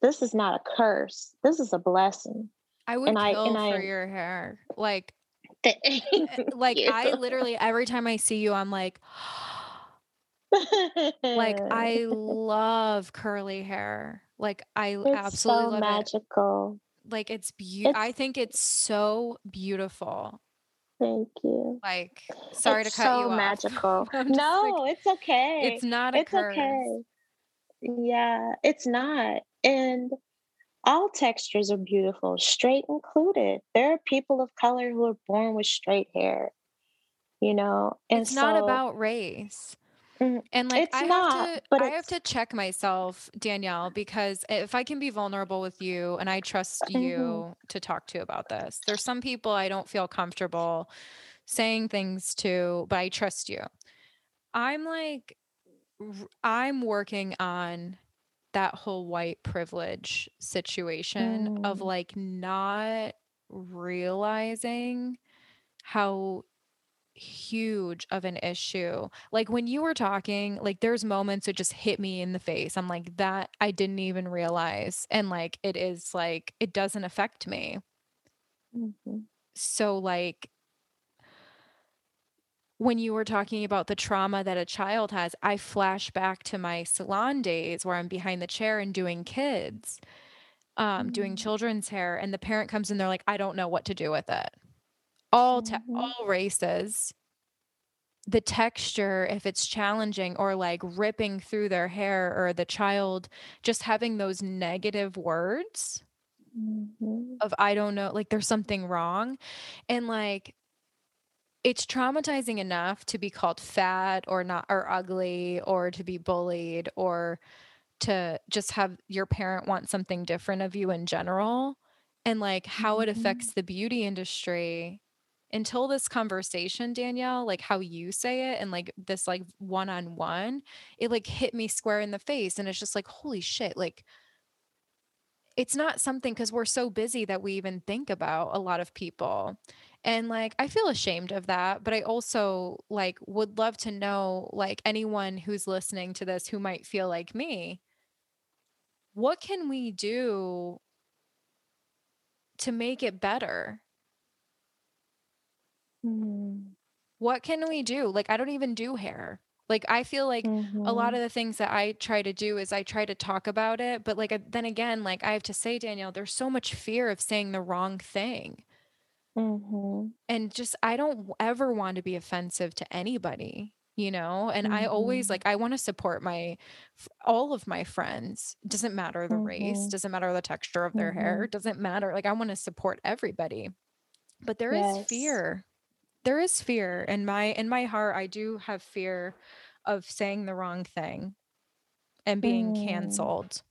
This is not a curse. This is a blessing. I would and kill I, and for I, your hair. Like, like you. I literally every time I see you, I'm like, like I love curly hair. Like I it's absolutely so love magical. It. Like it's beautiful. I think it's so beautiful. Thank you. Like, sorry it's to cut so you off. magical. no, like, it's okay. It's not a It's curse. okay. Yeah, it's not. And all textures are beautiful, straight included. There are people of color who are born with straight hair, you know. And it's so, not about race. Mm, and like it's I not, have to but I have to check myself, Danielle, because if I can be vulnerable with you and I trust mm-hmm. you to talk to about this. There's some people I don't feel comfortable saying things to, but I trust you. I'm like I'm working on that whole white privilege situation of Mm. like not realizing how huge of an issue. Like when you were talking, like there's moments it just hit me in the face. I'm like, that I didn't even realize. And like it is like, it doesn't affect me. Mhm. So, like, when you were talking about the trauma that a child has, I flash back to my salon days where I'm behind the chair and doing kids, um, doing Mm. children's hair, and the parent comes in, they're like, "I don't know what to do with it." All te Mhm. all races. The texture, if it's challenging or, like, ripping through their hair or the child just having those negative words Mhm. of, "I don't know," like, "There's something wrong," and, like it's traumatizing enough to be called fat or not or ugly or to be bullied or to just have your parent want something different of you in general, and, like, how it Mhm. affects the beauty industry. Until this conversation, Danielle, like how you say it and, like, this, like, one-on-one, it, like, hit me square in the face, and it's just like, "Holy shit," like it's not something because we're so busy that we even think about a lot of people, and, like, I feel ashamed of that, but I also, like, would love to know, like, anyone who's listening to this who might feel like me what can we do to make it better? Mm. What can we do? Like, I don't even do hair. Like, I feel like a lot Mhm. of the things that I try to do is I try to talk about it, but, like, then again, like, I have to say, Danielle, there's so much fear of saying the wrong thing. Mhm. And just I don't ever want to be offensive to anybody, you know? And I always Mhm. like, I wanna support my all of my friends. Doesn't matter the race, Mhm. doesn't matter the texture of their hair, Mhm. doesn't matter, like, I wanna support everybody. But there is Yes. fear. There is fear. In my in my heart, I do have fear of saying the wrong thing and being Mm. canceled,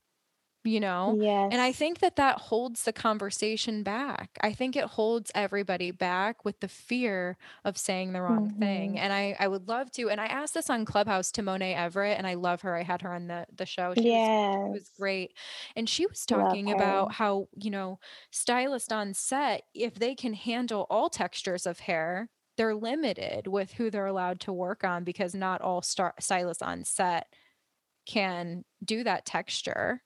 you know? And I think that that holds the conversation back. I think it holds everybody back with the fear of saying the wrong thing. Mhm. And I I would love to and I asked this on Clubhouse to Monet Everett, and I love her, I had her on the the show. She was she was great. And she was talking about how, you know, stylists on set, if they can handle all textures of hair, they're limited with who they're allowed to work on because not all star stylists on set can do that texture.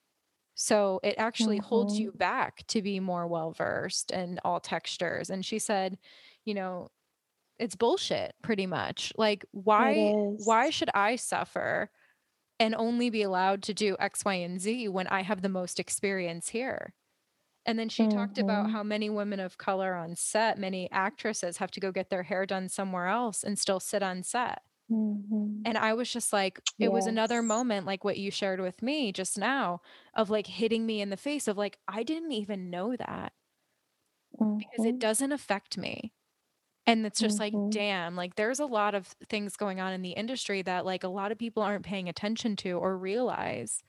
So, it actually holds Mhm. you back to be more well-versed in all textures. And she said, you know, "It's bullshit pretty much. Like, why why should I suffer and only be allowed to do X, Y, and Z when I have the most experience here?" And then she talked about Mhm. how many women of color on set, many actresses have to go get their hair done somewhere else and still sit on set. Mhm. And I was just like it was another moment like what you shared with me just now of, like, hitting me in the face of, like, I didn't even know that because it Mhm. doesn't affect me. And it's just like, Mhm. damn, like, there's a lot of things going on in the industry that, like, a lot of people aren't paying attention to or realize.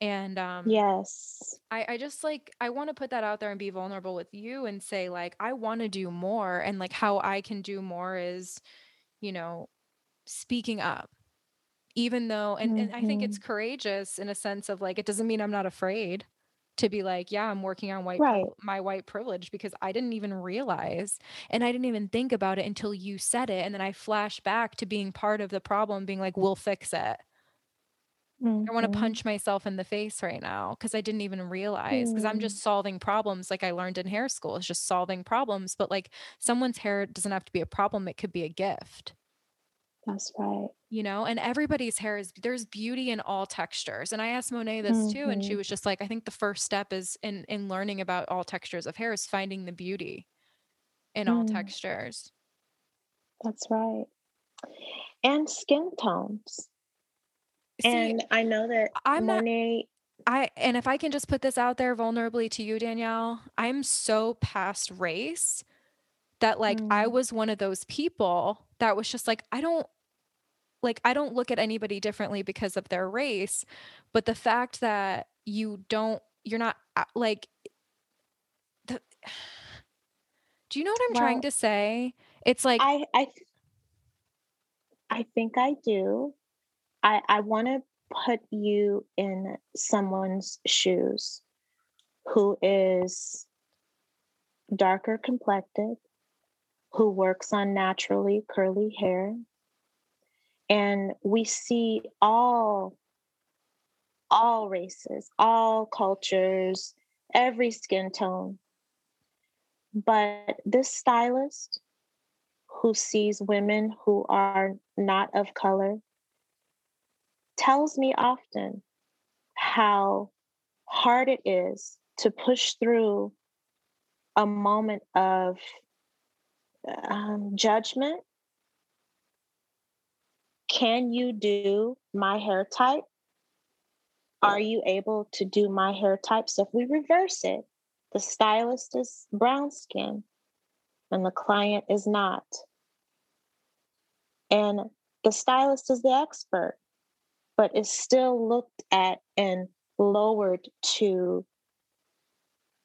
And, um, Yes. I I just, like I wanna put that out there and be vulnerable with you and say, like, I wanna do more, and, like, how I can do more is, you know, speaking up. Even though and and I think it's Mhm. courageous in a sense of, like, it doesn't mean I'm not afraid to be like, "Yeah, I'm working on white Right. my white privilege," because I didn't even realize, and I didn't even think about it until you said it, and then I flash back to being part of the problem, being like, "We'll fix it." I wanna Mhm. punch myself in the face right now because I didn't even realize 'cause I'm Hmm. just solving problems like I learned in hair school, it's just solving problems, but, like, someone's hair doesn't have to be a problem, it could be a gift. That's right. You know? And everybody's hair is there's beauty in all textures, and I asked Monet this too, and she Mhm. was just like, "I think the first step is in in learning about all textures of hair is finding the beauty in all Mm. textures." That's right. And skin tones. See, And I know that I I'm not Monet I and if I can just put this out there vulnerably to you, Danielle, I'm so past race that, like, I Mm. was one of those people that was just like, I don't like, I don't look at anybody differently because of their race, but the fact that you don't you're not, uh, like the Do you know what I'm trying to say? It's like I I I think I do. I, I want to put you in someone's shoes who is darker complected, who works on naturally curly hair. And we see all all races, all cultures, every skin tone. But this stylist who sees women who are not of color tells me often how hard it is to push through a moment of um, judgment. Can you do my hair type? Are you able to do my hair type? So if we reverse it, the stylist is brown skin and the client is not. And the stylist is the expert, but is still looked at and lowered to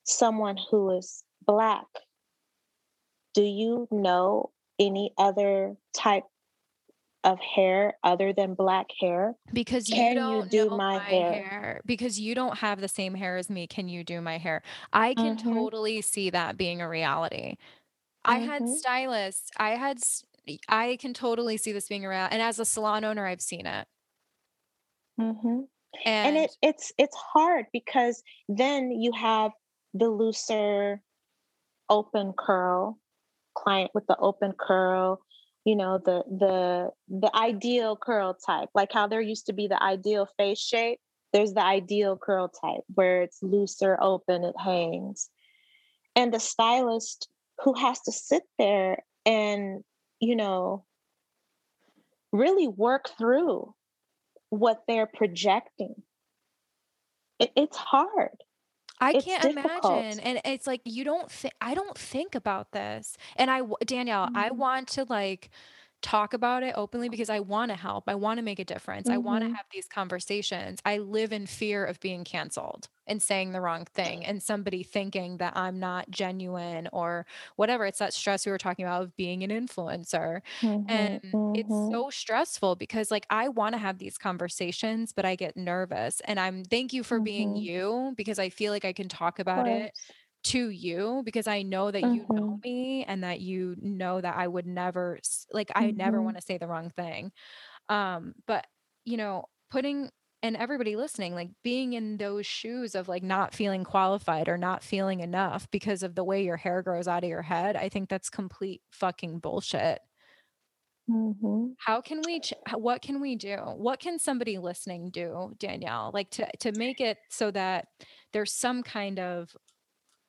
someone who is Black. Do you know any other type of hair other than black hair? Because you Can don't you do my, my hair? hair? Because you don't have the same hair as me. Can you do my hair? I can mm-hmm. totally see that being a reality. Mm-hmm. I had mm-hmm. stylists. I had. I can totally see this being around. And as a salon owner, I've seen it. Mm-hmm. And, and it, it's it's hard because then you have the looser open curl client with the open curl you know the the the ideal curl type like how there used to be the ideal face shape there's the ideal curl type where it's looser open it hangs. And the stylist who has to sit there and you know really work through what they're projecting it, it's hard I It's can't imagine. And it's like you don't think I don't think about this. And I Danielle, I mm-hmm. want to like talk about it openly because I want to help. I want to make a difference. I want to mm-hmm. have these conversations. I live in fear of being canceled and saying the wrong thing and somebody thinking that I'm not genuine or whatever. It's that stress we were talking about of being an influencer. Mm-hmm. And it's mm-hmm. so stressful because like I want to have these conversations, but I get nervous. And I'm thank you for being mm-hmm. you because I feel like I can talk about it to you because I know that you know mm-hmm. me and that you know that I would never like I never mm-hmm. want to say the wrong thing. Um but you know, putting and everybody listening like being in those shoes of like not feeling qualified or not feeling enough because of the way your hair grows out of your head, I think that's complete fucking bullshit. Mm-hmm. How can we? Ch- what can we do? What can somebody listening do, Danielle? Like to to make it so that there's some kind of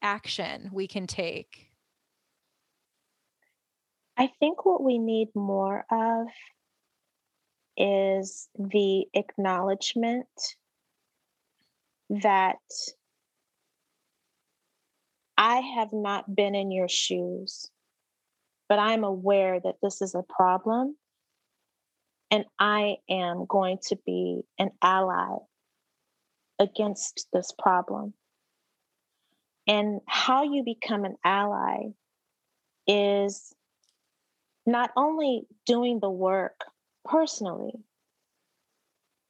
action we can take? I think what we need more of is the acknowledgement that I have not been in your shoes, but I'm aware that this is a problem. And I am going to be an ally against this problem. And how you become an ally is not only doing the work personally,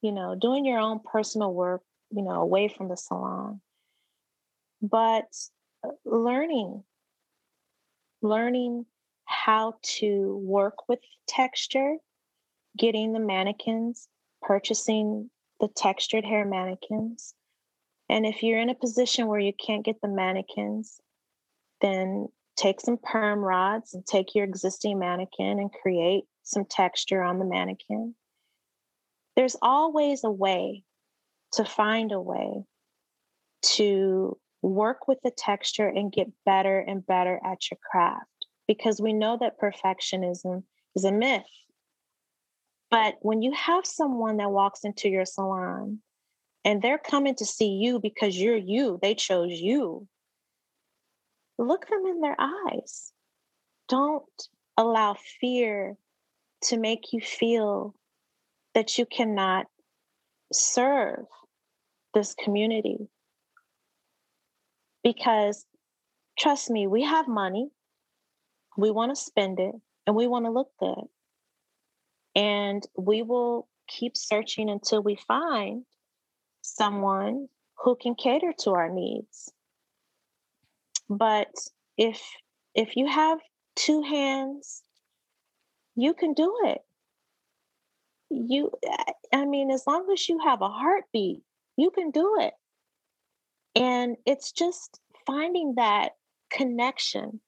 you know, doing your own personal work, you know, away from the salon, but uh, learning, learning how to work with texture, getting the mannequins, purchasing the textured hair mannequins, and if you're in a position where you can't get the mannequins, then take some perm rods and take your existing mannequin and create some texture on the mannequin. There's always a way to find a way to work with the texture and get better and better at your craft because we know that perfectionism is a myth. But when you have someone that walks into your salon and they're coming to see you because you're you. They chose you. Look them in their eyes. Don't allow fear to make you feel that you cannot serve this community. Because trust me, we have money, we want to spend it, and we want to look good. And we will keep searching until we find someone who can cater to our needs. But if if you have two hands, you can do it. You I mean as long as you have a heartbeat, you can do it. And it's just finding that connection,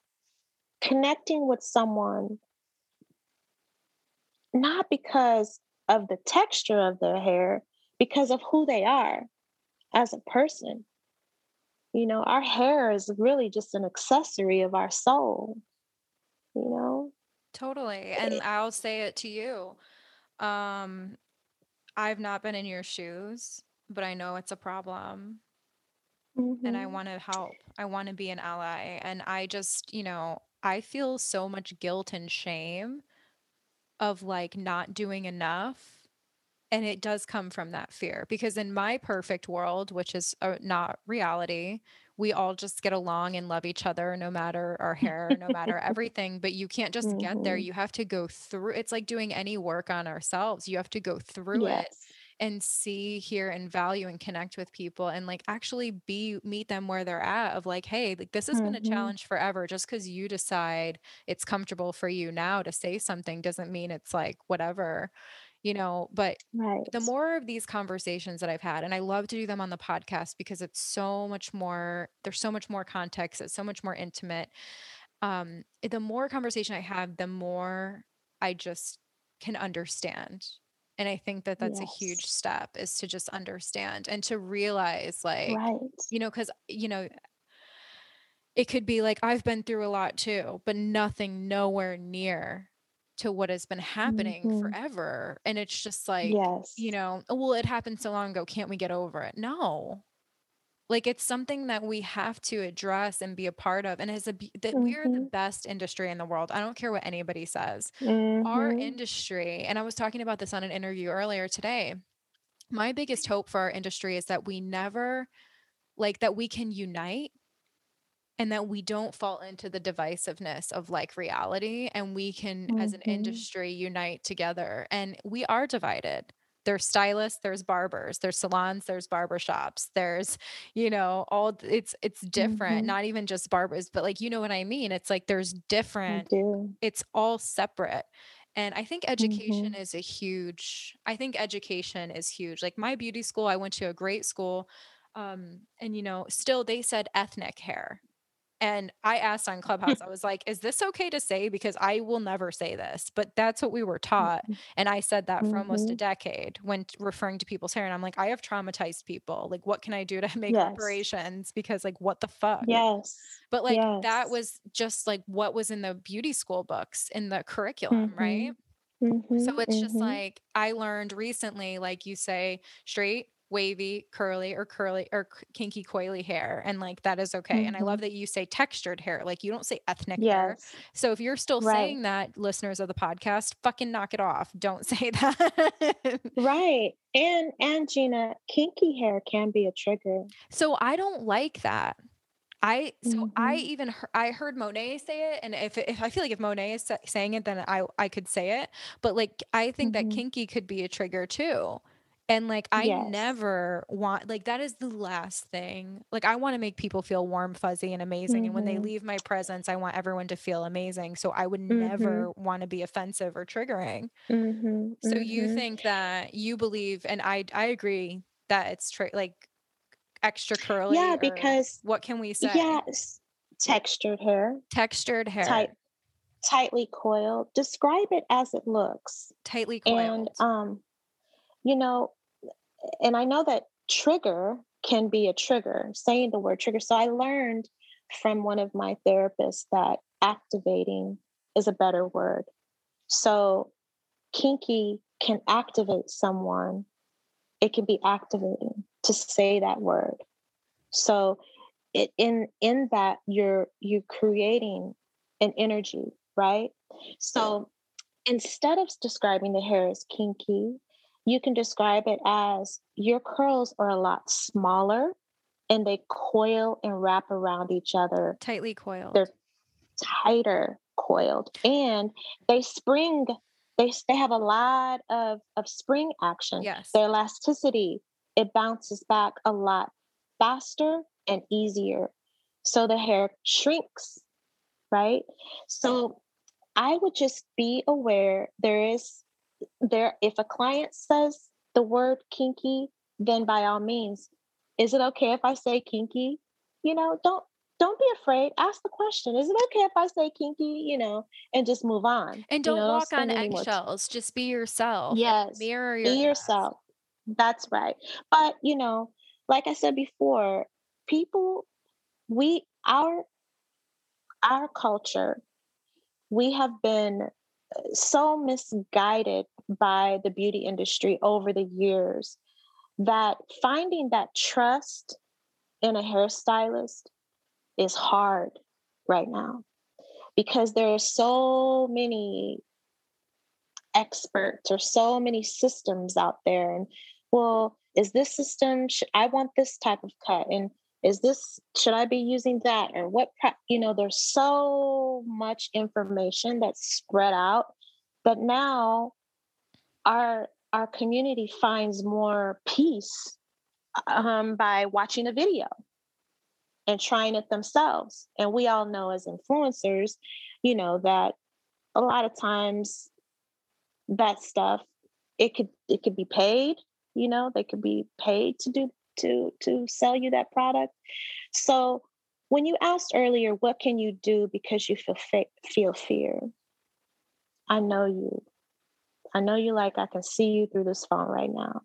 connecting with someone not because of the texture of their hair, because of who they are as a person. You know, our hair is really just an accessory of our soul, you know? Totally. And I'll say it to you. Um, I've not been in your shoes, but I know it's a problem. Mm-hmm. And I mm-hmm. want to help. I want to be an ally. And I just, you know, I feel so much guilt and shame of like not doing enough and it does come from that fear because in my perfect world which is uh, not reality we all just get along and love each other no matter our hair no matter everything but you can't just mm-hmm. get there mm-hmm. you have to go through it's like doing any work on ourselves you have to go through yes. it and see hear and value and connect with people and like actually be meet them where they're at of like hey like this has mm-hmm. been a mm-hmm. challenge forever just because you decide it's comfortable for you now to say something doesn't mean it's like whatever you know but right. the more of these conversations that i've had and i love to do them on the podcast because it's so much more there's so much more context it's so much more intimate um the more conversation i have the more i just can understand and I think that that's yes. a huge step is to just understand and to realize, like, right. you know, because, you know, it could be like, I've been through a lot too, but nothing nowhere near to what has been happening mm-hmm. forever. And it's just like, yes. you know, well, it happened so long ago. Can't we get over it? No, like it's something that we have to address and be a part of and as a that mm-hmm. we're the mm-hmm. best industry in the world i don't care what anybody says mm-hmm. our industry and i was talking about this on an interview earlier today my biggest hope for our industry is that we never like that we can unite and that we don't fall into the divisiveness of like reality and we can mm-hmm. as an mm-hmm. industry unite together and we are divided there's stylists there's barbers there's salons there's barbershops there's you know all it's it's different mm-hmm. not even just barbers but like you know what i mean it's like there's different it's all separate and i think education mm-hmm. is a huge i think education is huge like my beauty school i went to a great school um and you know still they said ethnic hair and I asked on Clubhouse, I was like, is this okay to say? Because I will never say this, but that's what we were taught. Mm-hmm. And I said that for mm-hmm. almost a mm-hmm. decade when referring to people's hair. And I'm like, I have traumatized people. Like, what can I do to make yes. reparations? Because, like, what the fuck? Yes. But, like, yes. that was just like what was in the beauty school books in the curriculum, mm-hmm. right? Mm-hmm. So it's just mm-hmm. like I learned recently, like you say, straight, wavy, curly, or curly or kinky, coily hair. And like that is okay. Mm-hmm. And I love mm-hmm. that you say textured hair. Like you don't say ethnic yes. hair. So if you're still right. saying that, listeners of the podcast, fucking knock it off. Don't say that. right. And and Gina, kinky hair can be a trigger. So I don't like that. I so mm-hmm. I even he- I heard Monet say it, and if if I feel like if Monet is saying it, then I I could say it. But like I think mm-hmm. that kinky could be a trigger too. And like I yes. never want like that is the last thing. Like I want to make people feel warm, fuzzy, and amazing. Mm-hmm. And when they mm-hmm. leave my presence, I want everyone to feel amazing. So I would mm-hmm. never want to be offensive or triggering. Mm-hmm. So you mm-hmm. think that you believe, and I I agree that it's tri- like extra curly. Yeah, because what can we say? Yes, textured hair. Textured hair. Tight, tightly coiled. Describe it as it looks. Tightly coiled. And um, you know, and I know that trigger can be a trigger, saying the word trigger. So I learned from one of my therapists that activating is a better word. So kinky can activate someone. It can be activating to say that word. So it in in that you're you creating an energy, right? So instead of describing the hair as kinky, you can describe it as your curls are a lot smaller and they coil and wrap around each other. Tightly coiled. They're tighter coiled and they spring they they have a lot of of spring action. Yes. Their elasticity it bounces back a lot faster and easier. So the hair shrinks, right? So I would just be aware there is there if a client says the word kinky, then by all means, is it okay if I say kinky? You know, don't don't be afraid. Ask the question. Is it okay if I say kinky, you know, and just move on? And don't you know, walk on spend any more t- eggshells. Just be yourself. Yes. Mirror Be yourself. That's right. But, you know, like I said before, people we our our culture we have been so misguided by the beauty industry over the years that finding that trust in a hairstylist is hard right now because there are so many experts or so many systems out there and well is this system should i want this type of cut and is this should i be using that or what you know there's so much information that's spread out but now our our community finds more peace um, by watching a video and trying it themselves. And we all know as influencers you know that a lot of times that stuff it could it could be paid you know they could be paid to do to to sell you that product. So when you asked earlier what can you do because you feel feel fear? I know you. I know you like i can see you through this phone right now.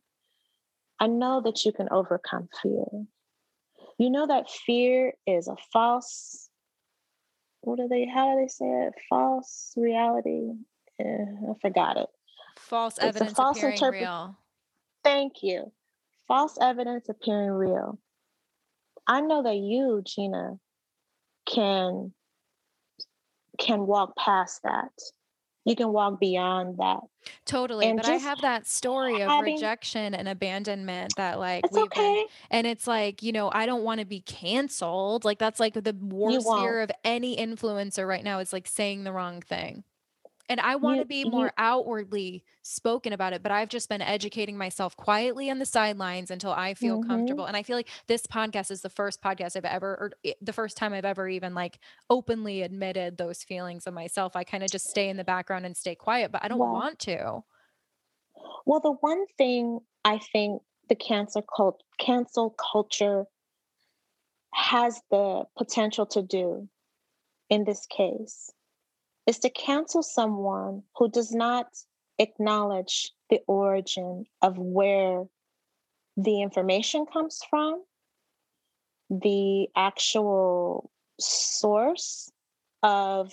I know that you can overcome fear. You know that fear is a false what do they how do they say it? False reality. Eh, i forgot it. False It's a evidence false appearing interpre- real. Thank you. False evidence appearing real. I know that you, Gina, can can walk past that. You can walk beyond that. Totally. And But I have that story of having- rejection and abandonment that like It's we've been okay. and it's like, you know, I don't want to be canceled. Like that's like the worst fear of any influencer right now is like saying the wrong thing. And I want to be more outwardly spoken about it, but I've just been educating myself quietly on the sidelines until I feel mhm. comfortable. And I feel like this podcast is the first podcast I've ever, or the first time I've ever even like openly admitted those feelings of myself. I kind of just stay in the background and stay quiet, but I don't Well, want to. well, the one thing I think the cancel cult cancel culture has the potential to do in this case is to cancel someone who does not acknowledge the origin of where the information comes from, the actual source of,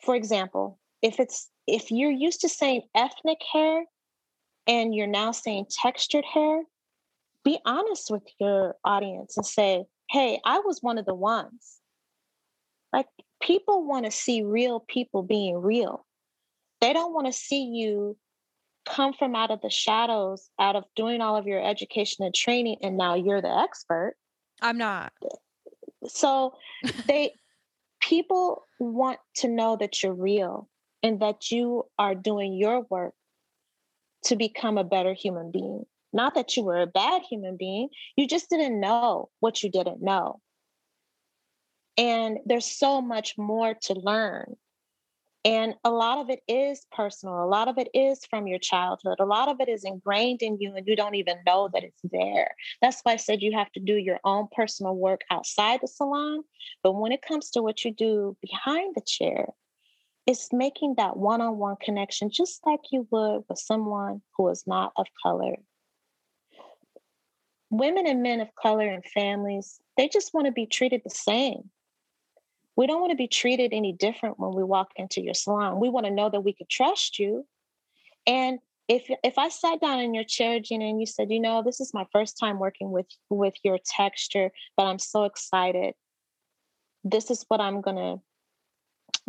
for example, if it's if you're used to saying ethnic hair and you're now saying textured hair, be honest with your audience and say, hey, I was one of the ones. Like people want to see real people being real. They don't want to see you come from out of the shadows, out of doing all of your education and training, and now you're the expert. I'm not. So they people want to know that you're real and that you are doing your work to become a better human being. Not that you were a bad human being, you just didn't know what you didn't know. And there's so much more to learn. And a lot of it is personal. A lot of it is from your childhood. A lot of it is ingrained in you, and you don't even know that it's there. That's why I said you have to do your own personal work outside the salon. But when it comes to what you do behind the chair, it's making that one on one connection, just like you would with someone who is not of color. Women and men of color and families, they just want to be treated the same. We don't want to be treated any different when we walk into your salon. We want to know that we could trust you. And if if I sat down in your chair, Gina, and you said, you know, this is my first time working with with your texture, but I'm so excited. This is what I'm gonna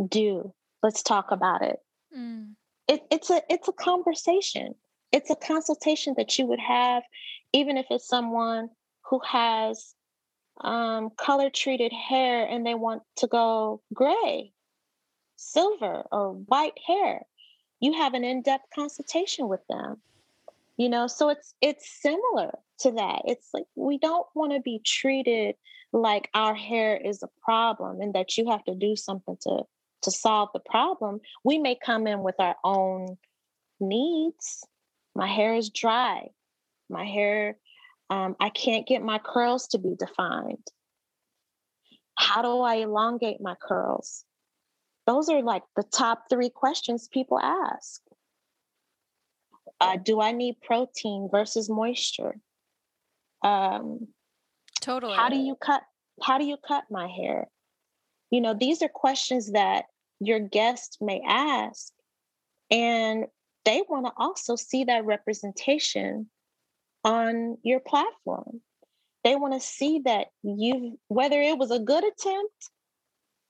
do. Let's talk about it. Mm. it it's a it's a conversation. It's a consultation that you would have, even if it's someone who has um, color treated hair and they want to go gray, silver, or white hair. you have an in-depth consultation with them you know so it's it's similar to that. It's like we don't want to be treated like our hair is a problem and that you have to do something to to solve the problem. We may come in with our own needs. My hair is dry. My hair um, i can't get my curls to be defined how do i elongate my curls those are like the top three questions people ask uh, do I need protein versus moisture? Um, totally. How do you cut? How do you cut my hair? You know, these are questions that your guest may ask, and they want to also see that representation on your platform. They want to see that you, whether it was a good attempt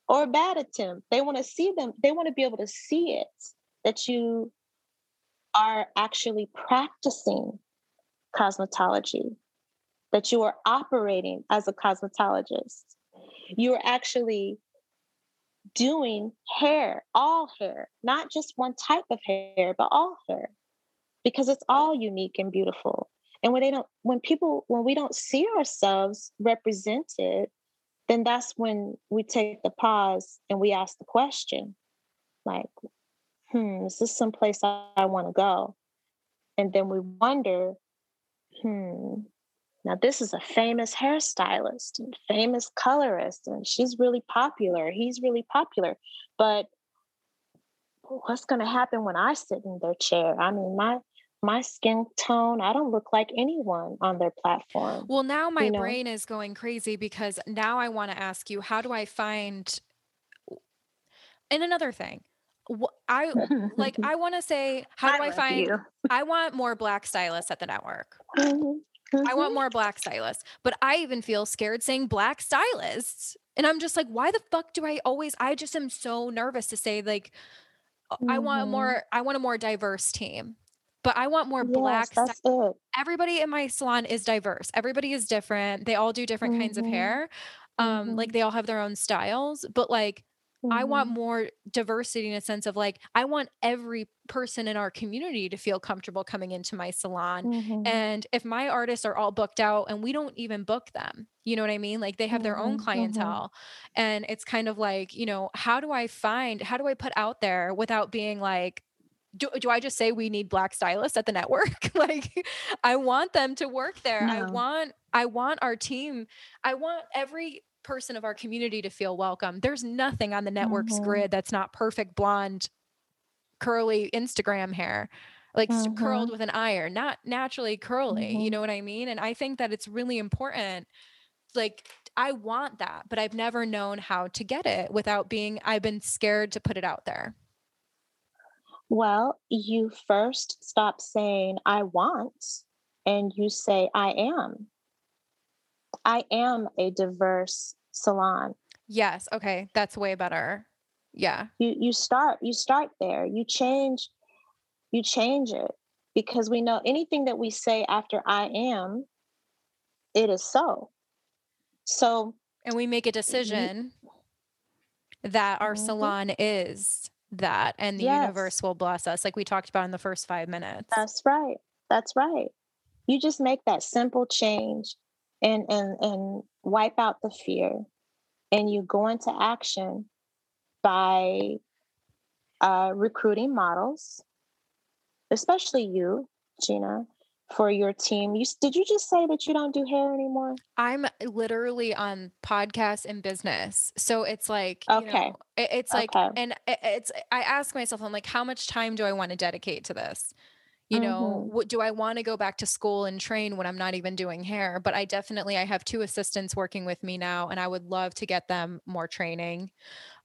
or a bad attempt, they want to see them. They want to be able to see it that you are actually practicing cosmetology, that you are operating as a cosmetologist. You are actually doing hair, all hair, not just one type of hair, but all hair, because it's all unique and beautiful. And when they don't, when people, when we don't see ourselves represented, then that's when we take the pause and we ask the question, like, hmm, is this someplace I, I want to go? And then we wonder, hmm, now this is a famous hairstylist and famous colorist, and she's really popular. He's really popular. But what's going to happen when I sit in their chair? I mean, my my skin tone, I don't look like anyone on their platform. Well, now my you know? brain is going crazy because now I want to ask you, how do I find and another thing, I like I want to say how I do I find you. I want more black stylists at the network. Mm-hmm. I want more black stylists, but I even feel scared saying black stylists. And I'm just like, why the fuck do I always I just am so nervous to say like mm-hmm. I want a mm-hmm. more I want a more diverse team. But I want more yes, black that's it. Everybody in my salon is diverse. Everybody is different. They all do different mm-hmm. kinds of mm-hmm. hair. Um like mm-hmm. they all have their own styles, but like Mm-hmm. I want mm-hmm. more diversity in a sense of like, I want every person in our community to feel comfortable coming into my salon. Mm-hmm. And if my artists are all booked out and we don't even book them, you know what I mean? Like they have their own clientele. And it's kind of like, you know, how do I find, how do I put out there without being like, do, do I just say we need black stylists at the network? like I want them to work there. No. I want I want our team. I want every person of our community to feel welcome. There's nothing on the network's mm-hmm. grid that's not perfect blonde, curly Instagram hair, like mm-hmm. curled with an iron, not naturally curly. Mm-hmm. You know what I mean? And I think that it's really important. Like, I want that, but I've never known how to get it without being, I've been scared to put it out there. Well, you first stop saying, I want, and you say, I am. I am a diverse salon. Yes. Okay. That's way better. Yeah. You you start you start there. You change you change it because we know anything that we say after I am, it is so. So and we make a decision that our mm-hmm. salon is that and the yes. universe will bless us like we talked about in the first 5 minutes. That's right. That's right. You just make that simple change and and and wipe out the fear and you go into action by uh, recruiting models especially you gina for your team? You did you just say that you don't do hair anymore? I'm literally on podcast and business so it's like okay. know, it, it's like okay. and it, it's i ask myself i'm like how much time do i want to dedicate to this? You know mm-hmm. what do i want to go back to school and train when i'm not even doing hair? But i definitely i have two assistants working with me now and i would love to get them more training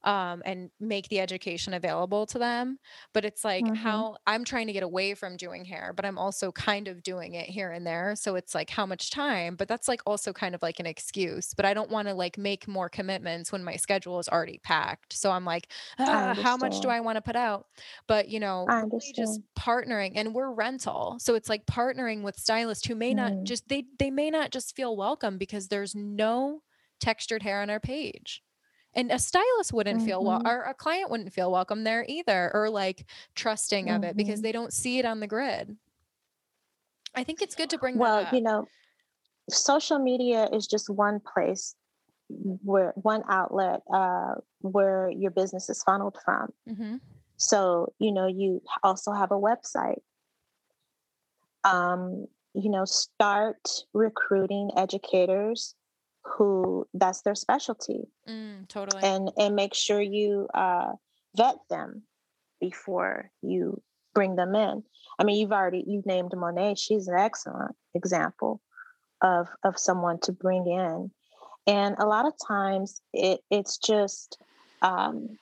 um, and make the education available to them. But it's like mm-hmm. how I'm trying to get away from doing hair, but I'm also kind of doing it here and there. So it's like how much time, but that's like also kind of like an excuse. But I don't want to like make more commitments when my schedule is already packed. So I'm like, ah, how much do I want to put out? But you know, really just partnering and we're rental. So it's like partnering with stylists who may mm. not just they they may not just feel welcome because there's no textured hair on our page and a stylist wouldn't mm-hmm. feel well or a client wouldn't feel welcome there either or like trusting mm-hmm. of it because mm-hmm. they don't see it on the grid i think it's good to bring well you know social media is just one place where one outlet uh, where your business is funneled from mm-hmm. so you know you also have a website um, you know start recruiting educators who that's their specialty mm, totally. and and make sure you uh, vet them before you bring them in. I mean you've already you've named monet she's an excellent example of of someone to bring in. And a lot of times it it's just um,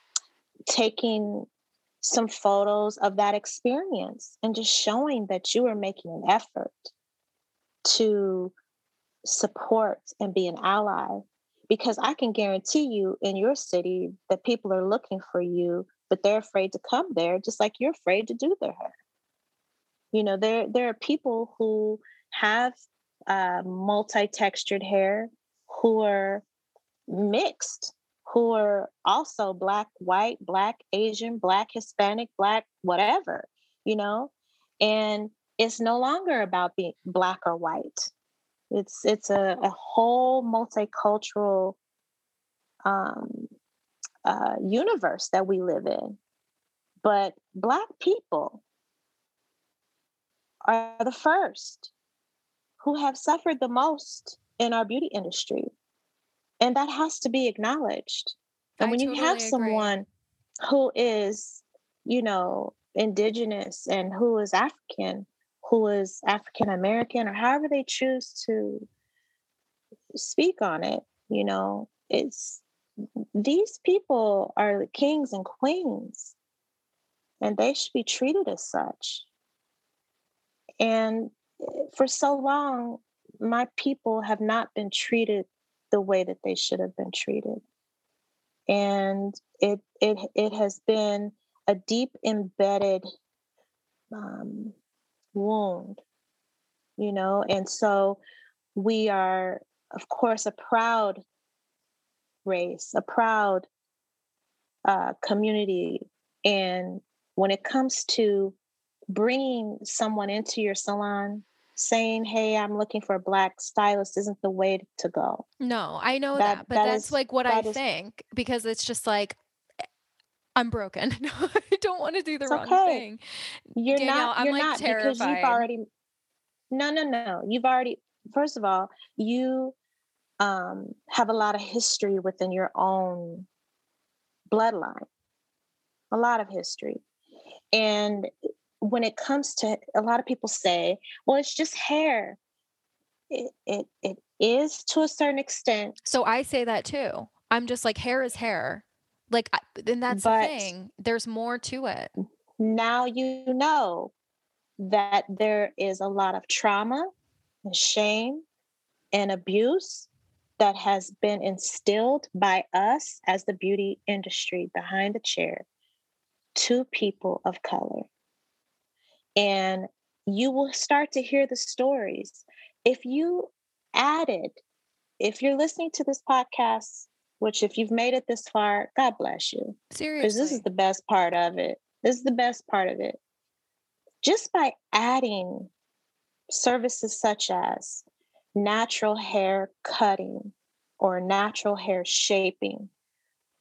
taking some photos of that experience and just showing that you are making an effort to support and be an ally because I can guarantee you in your city that people are looking for you, but they're afraid to come there, just like you're afraid to do their hair. You know, there there are people who have uh, multi-textured hair who are mixed, who are also black, white, black, Asian, black, Hispanic, black, whatever, you know, and it's no longer about being black or white it's it's a, a whole multicultural um, uh, universe that we live in. But Black people are the first who have suffered the most in our beauty industry. And that has to be acknowledged. And I when totally you have agree. someone who is, you know, indigenous and who is African who is African American or however they choose to speak on it, you know, it's these people are the kings and queens and they should be treated as such. And eh, for so long, my people have not been treated the way that they should have been treated. And it it it has been a deep embedded um, wound, you know? And so we are, of course, a proud race, a proud uh, community. And when it comes to bringing someone into your salon, saying, "Hey, I'm looking for a black stylist," isn't the way to go. No, I know that, that but that that's is, like what I is, think because it's just like I'm broken. I don't want to do the wrong okay. thing. You're Danielle, not. I'm you're like not terrified. because you've already. No, no, no. You've already. First of all, you um, have a lot of history within your own bloodline. A lot of history, and when it comes to a lot of people say, "Well, it's just hair." It it it is to a certain extent. So I say that too. I'm just like hair is hair like, then that's but the thing. There's more to it. Now you know that there is a lot of trauma and shame and abuse that has been instilled by us as the beauty industry behind the chair to people of color. And you will start to hear the stories. If you added, if you're listening to this podcast which if you've made it this far, God bless you. Seriously. Because this is the best part of it. This is the best part of it. Just by adding services such as natural hair cutting or natural hair shaping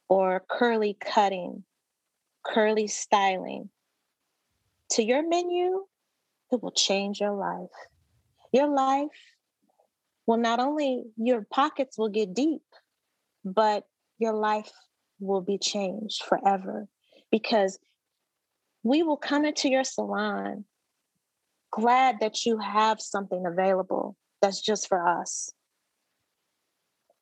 or curly cutting, curly styling to your menu, it will change your life. Your life will not only, your pockets will get deep, but your life will be changed forever because we will come into your salon glad that you have something available that's just for us.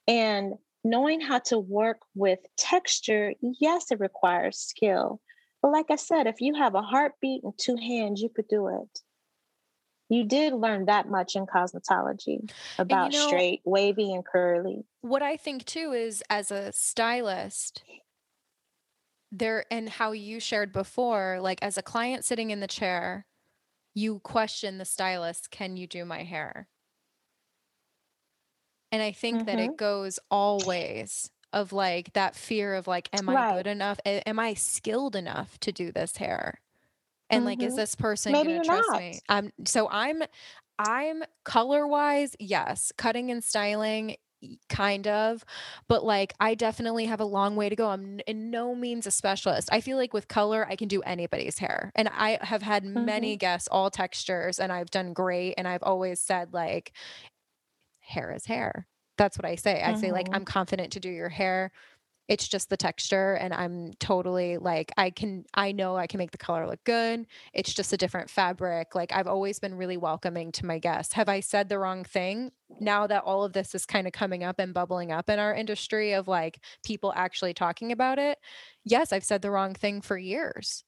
And knowing how to work with texture, yes, it requires skill. But like I said, if you have a heartbeat and two hands, you could do it you did learn that much in cosmetology about you know, straight, wavy, and curly. What I think too is as a stylist, there and how you shared before, like as a client sitting in the chair, you question the stylist, can you do my hair? And I think mm-hmm. that it mm-hmm. goes always, of like that fear of like am I good enough? am I skilled enough to do this hair? And mm-hmm. like is mm-hmm. this person Maybe to trust not. me? Um so I'm I'm color wise, yes. Cutting and styling, kind of but like i definitely have a long way to go i'm in no means a specialist i feel like with color i can do anybody's hair and i have had mm-hmm. many guests all textures and i've done great and i've always said like hair is hair that's what i say i mm-hmm. say like mm-hmm. i'm confident to do your hair it's just the texture and i'm totally like i can i know i can make the color look good it's just a different fabric like i've always been really welcoming to my guests. Have i said the wrong thing? Now that all of this is kind of coming up and bubbling up in our industry of like people actually talking about it yes i've said the wrong thing for years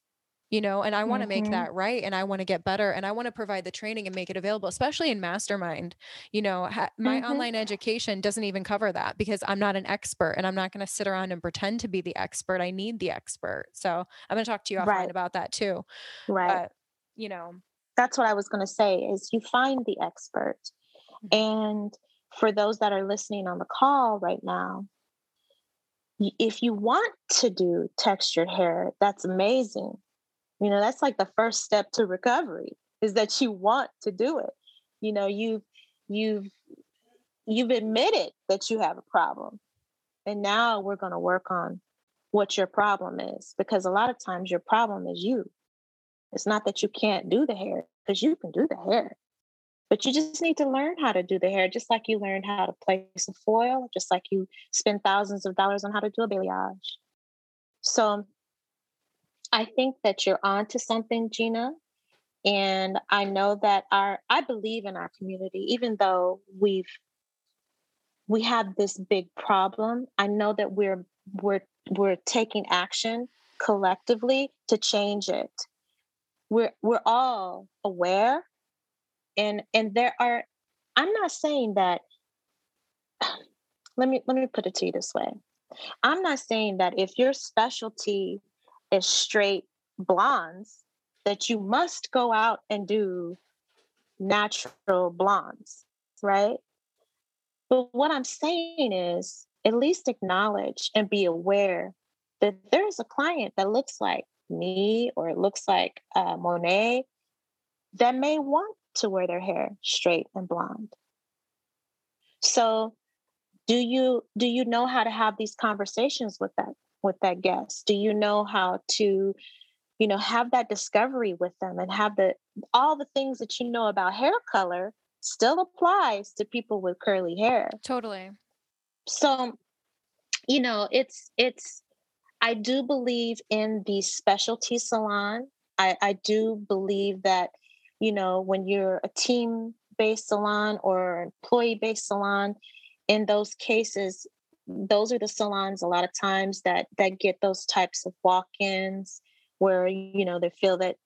you know and i want to mm-hmm. make that right and i want to get better and i want to provide the training and make it available especially in mastermind you know ha- my mm-hmm. online education doesn't even cover that because i'm not an expert and i'm not going to sit around and pretend to be the expert i need the expert so i'm going to talk to you offline right. about that too right but, you know that's what i was going to say is you find the expert mm-hmm. and for those that are listening on the call right now if you want to do textured hair that's amazing you know, that's like the first step to recovery is that you want to do it. You know, you've you've you've admitted that you have a problem. And now we're going to work on what your problem is because a lot of times your problem is you. It's not that you can't do the hair because you can do the hair. But you just need to learn how to do the hair, just like you learned how to place a foil, just like you spend thousands of dollars on how to do a balayage. So I think that you're on to something, Gina. And I know that our I believe in our community, even though we've we have this big problem. I know that we're we're we're taking action collectively to change it. We're we're all aware and and there are I'm not saying that let me let me put it to you this way. I'm not saying that if your specialty is straight blondes, that you must go out and do natural blondes, right? But what I'm saying is at least acknowledge and be aware that there's a client that looks like me or it looks like uh, Monet that may want to wear their hair straight and blonde. So do you do you know how to have these conversations with that with that guest? Do you know how to, you know, have that discovery with them and have the all the things that you know about hair color still applies to people with curly hair. Totally. So, you know, it's it's I do believe in the specialty salon. I, I do believe that, you know, when you're a team based salon or employee based salon, in those cases, those are the salons a lot of times that that get those types of walk-ins where you know they feel that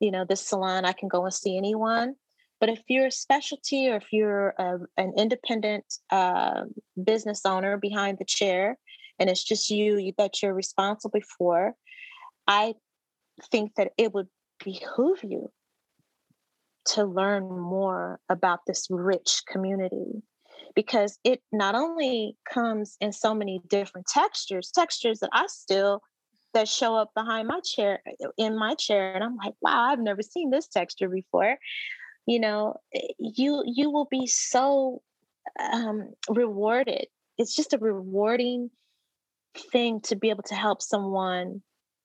you know this salon i can go and see anyone. But if you're a specialty or if you're a, an independent uh, business owner behind the chair and it's just you that you're responsible for i think that it would behoove you to learn more about this rich community because it not only comes in so many different textures, textures that I still that show up behind my chair in my chair and I'm like, wow, I've never seen this texture before. You know, eh, you you will be so um, rewarded. It's just a rewarding thing to be able to help someone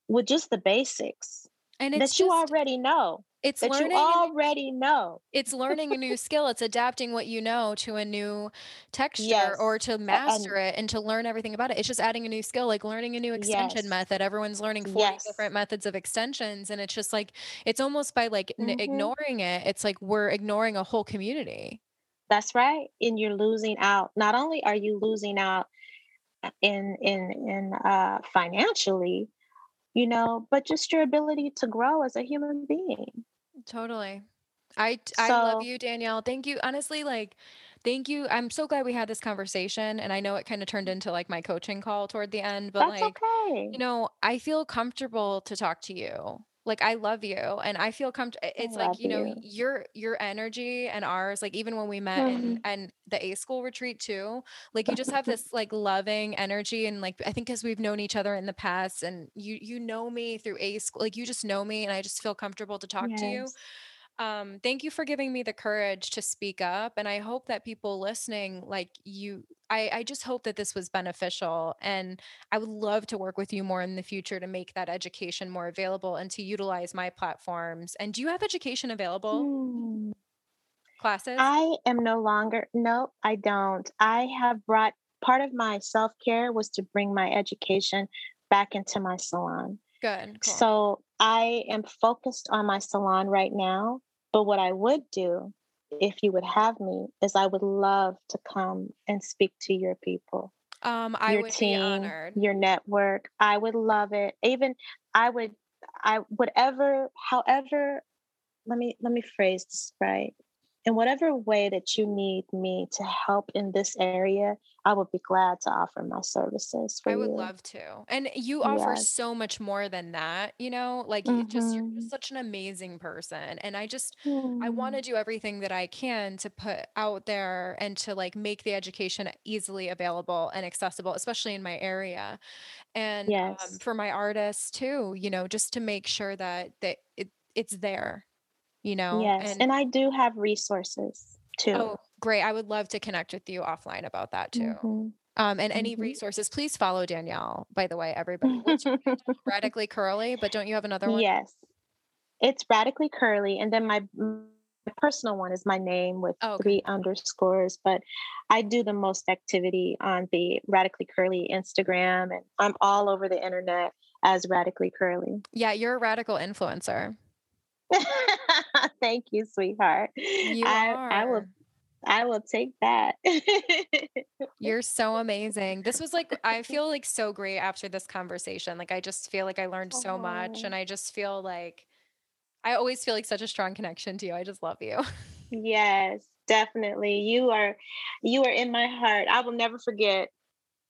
with just the basics and that just, you already know it's that learning you already know it's learning a new skill it's adapting what you know to a new texture yes. or to master and, it and to learn everything about it it's just adding a new skill like learning a new extension yes. method everyone's learning 40 yes. different methods of extensions and it's just like it's almost by like mm-hmm. n- ignoring it it's like we're ignoring a whole community that's right and you're losing out not only are you losing out uh, in in in uh financially you know, but just your ability to grow as a human being. Totally. I I so, love you, Danielle. Thank you. Honestly, like thank you. I'm so glad we had this conversation and I know it kind of turned into like my coaching call toward the end, but like okay. you know, I feel comfortable to talk to you. Like I love you and I feel comfortable. I It's like, you know, you. your your energy and ours, like even when we met in Mhm. and the A school retreat too, like you just have this like loving energy and like I think because we've known each other in the past and you you know me through A school, like you just know me and I just feel comfortable to talk to you. Um, thank you for giving me the courage to speak up. And I hope that people listening, like you, I, I just hope that this was beneficial. And I would love to work with you more in the future to make that education more available and to utilize my platforms. And do you have education available? Hmm. Classes? I am no longer, no, I don't. I have brought part of my self care was to bring my education back into my salon. Good. Cool. So I am focused on my salon right now. But what I would do if you would have me is I would love to come and speak to your people, Um, I your would be team, honored. your network. I would love it. Even I would, I whatever, however, let me let me phrase this right. In whatever way that you need me to help in this area, I would be glad to offer my services for I would you. love to. And you offer Yes. so much more than that, you know? Like you just you're just Mm-hmm. such an amazing person. And I just I want Hmm. to do everything that I can to put out there and to like make the education easily available and accessible, especially in my area. And um, for my artists too, you know, just to make sure that that it it's there, you know? Yes. And And I do have resources too. oh, great. I would love to connect with you offline about that too. hmm Um, and any hmm resources, please follow Danielle, by the way, everybody. Radically Curly, but don't you have another one? yes. It's radically curly. And then my, my personal one is my name with Oh, okay. three underscores. But I do the most activity on the radically curly Instagram. And I'm all over the internet as radically curly. Yeah, you're a radical influencer. Thank you, sweetheart. You I I will. I will take that. You're so amazing. This was like, I feel like so great after this conversation. Like, I just feel like I learned so much. oh. And I just feel like, I always feel like such a strong connection to you. I just love you. Yes, definitely. You are you are in my heart. I will never forget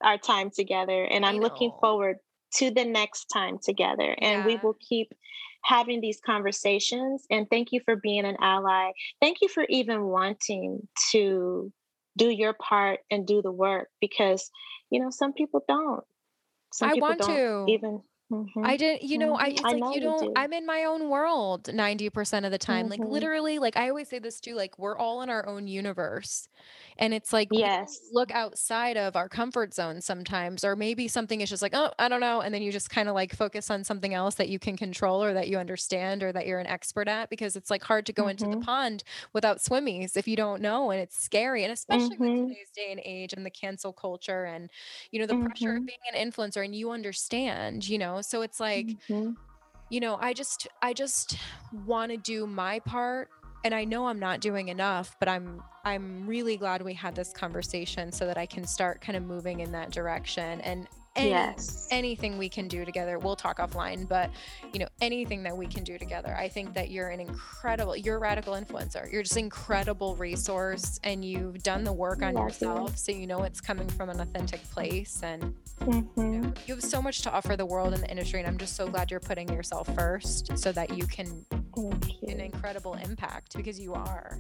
our time together and I'm looking forward to the next time together and we will keep having these conversations and thank you for being an ally. Thank you for even wanting to do your part and do the work because you know some people don't. Some I people want don't to. even Mhm, I didn't, you know, I mhm. it's I like know you don't do. I'm in my own world 90% of the time. Like Mhm. literally, like I always say this too, like we're all in our own universe. And it's like Yes. look outside of our comfort zone sometimes, or maybe something is just like, oh, I don't know. And then you just kind of like focus on something else that you can control or that you understand or that you're an expert at because it's like hard to go into the Mhm, pond without swimmies if you don't know. And it's scary. And especially with mhm, today's day and age and the cancel culture and, you know, the pressure of being an influencer and you understand, you know, so it's like, mhm. you know, I just I just want to do my part and I know I'm not doing enough, but I'm I'm really glad we had this conversation so that I can start kind of moving in that direction and any Yes. anything we can do together. We'll talk offline, but you know, anything that we can do together. I think that you're an incredible you're a radical influencer. You're just an incredible resource and you've done the work on Love you. yourself so you know it's coming from an authentic place and you Mhm. know, you have so much to offer the world and the industry, and I'm just so glad you're putting yourself first so that you can Thank make an incredible impact because you are.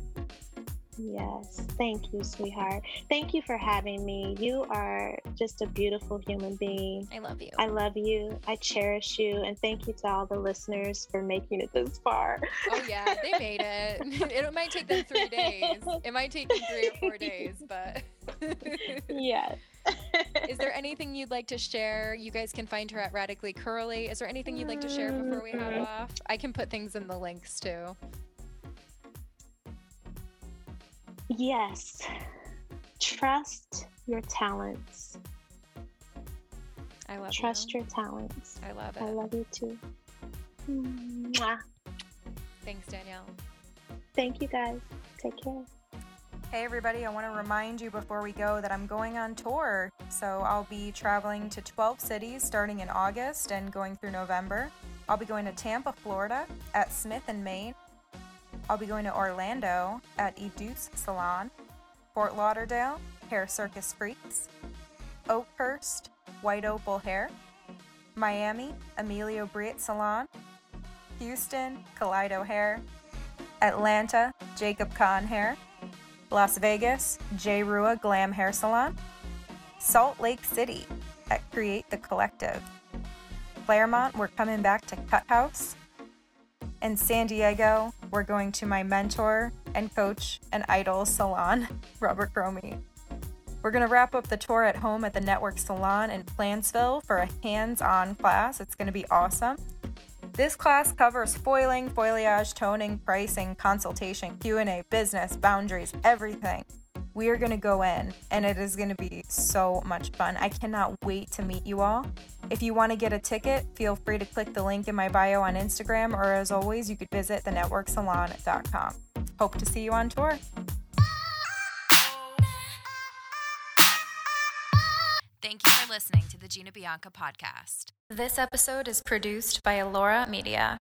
Yes. Thank you, sweetheart. Thank you for having me. You are just a beautiful human being. I love you. I love you. I cherish you. And thank you to all the listeners for making it this far. Oh yeah, they made it. it might take them three days. It might take them three or four days, but. yes. Is there anything you'd like to share? You guys can find her at Radically Curly. Is there anything you'd like to share before we hop mm-hmm. off? I can put things in the links too. Yes. Trust your talents. I love it. Trust you. your talents. I love it. I love you too. Mwah. Thanks, Danielle. Thank you guys. Take care. Hey, everybody, I want to remind you before we go that I'm going on tour. So I'll be traveling to 12 cities starting in August and going through November. I'll be going to Tampa, Florida at Smith and Main. I'll be going to Orlando at Edus Salon, Fort Lauderdale, Hair Circus Freaks, Oakhurst, White Opal Hair, Miami, Emilio Briet Salon, Houston, Kaleido Hair, Atlanta, Jacob Kahn Hair, Las Vegas, J. Rua Glam Hair Salon, Salt Lake City at Create the Collective, Claremont, we're coming back to Cut House, and San Diego, we're going to my mentor and coach and idol salon, Robert Cromeans. We're going to wrap up the tour at home at the Network Salon in Plantsville for a hands-on class. It's going to be awesome. This class covers foiling, foilayage, toning, pricing, consultation, Q&A, business, boundaries, everything. We are going to go in and it is going to be so much fun. I cannot wait to meet you all. If you want to get a ticket, feel free to click the link in my bio on Instagram or as always, you could visit thenetworksalon.com. Hope to see you on tour. Thank you for listening to the Gina Bianca podcast. This episode is produced by Alora Media.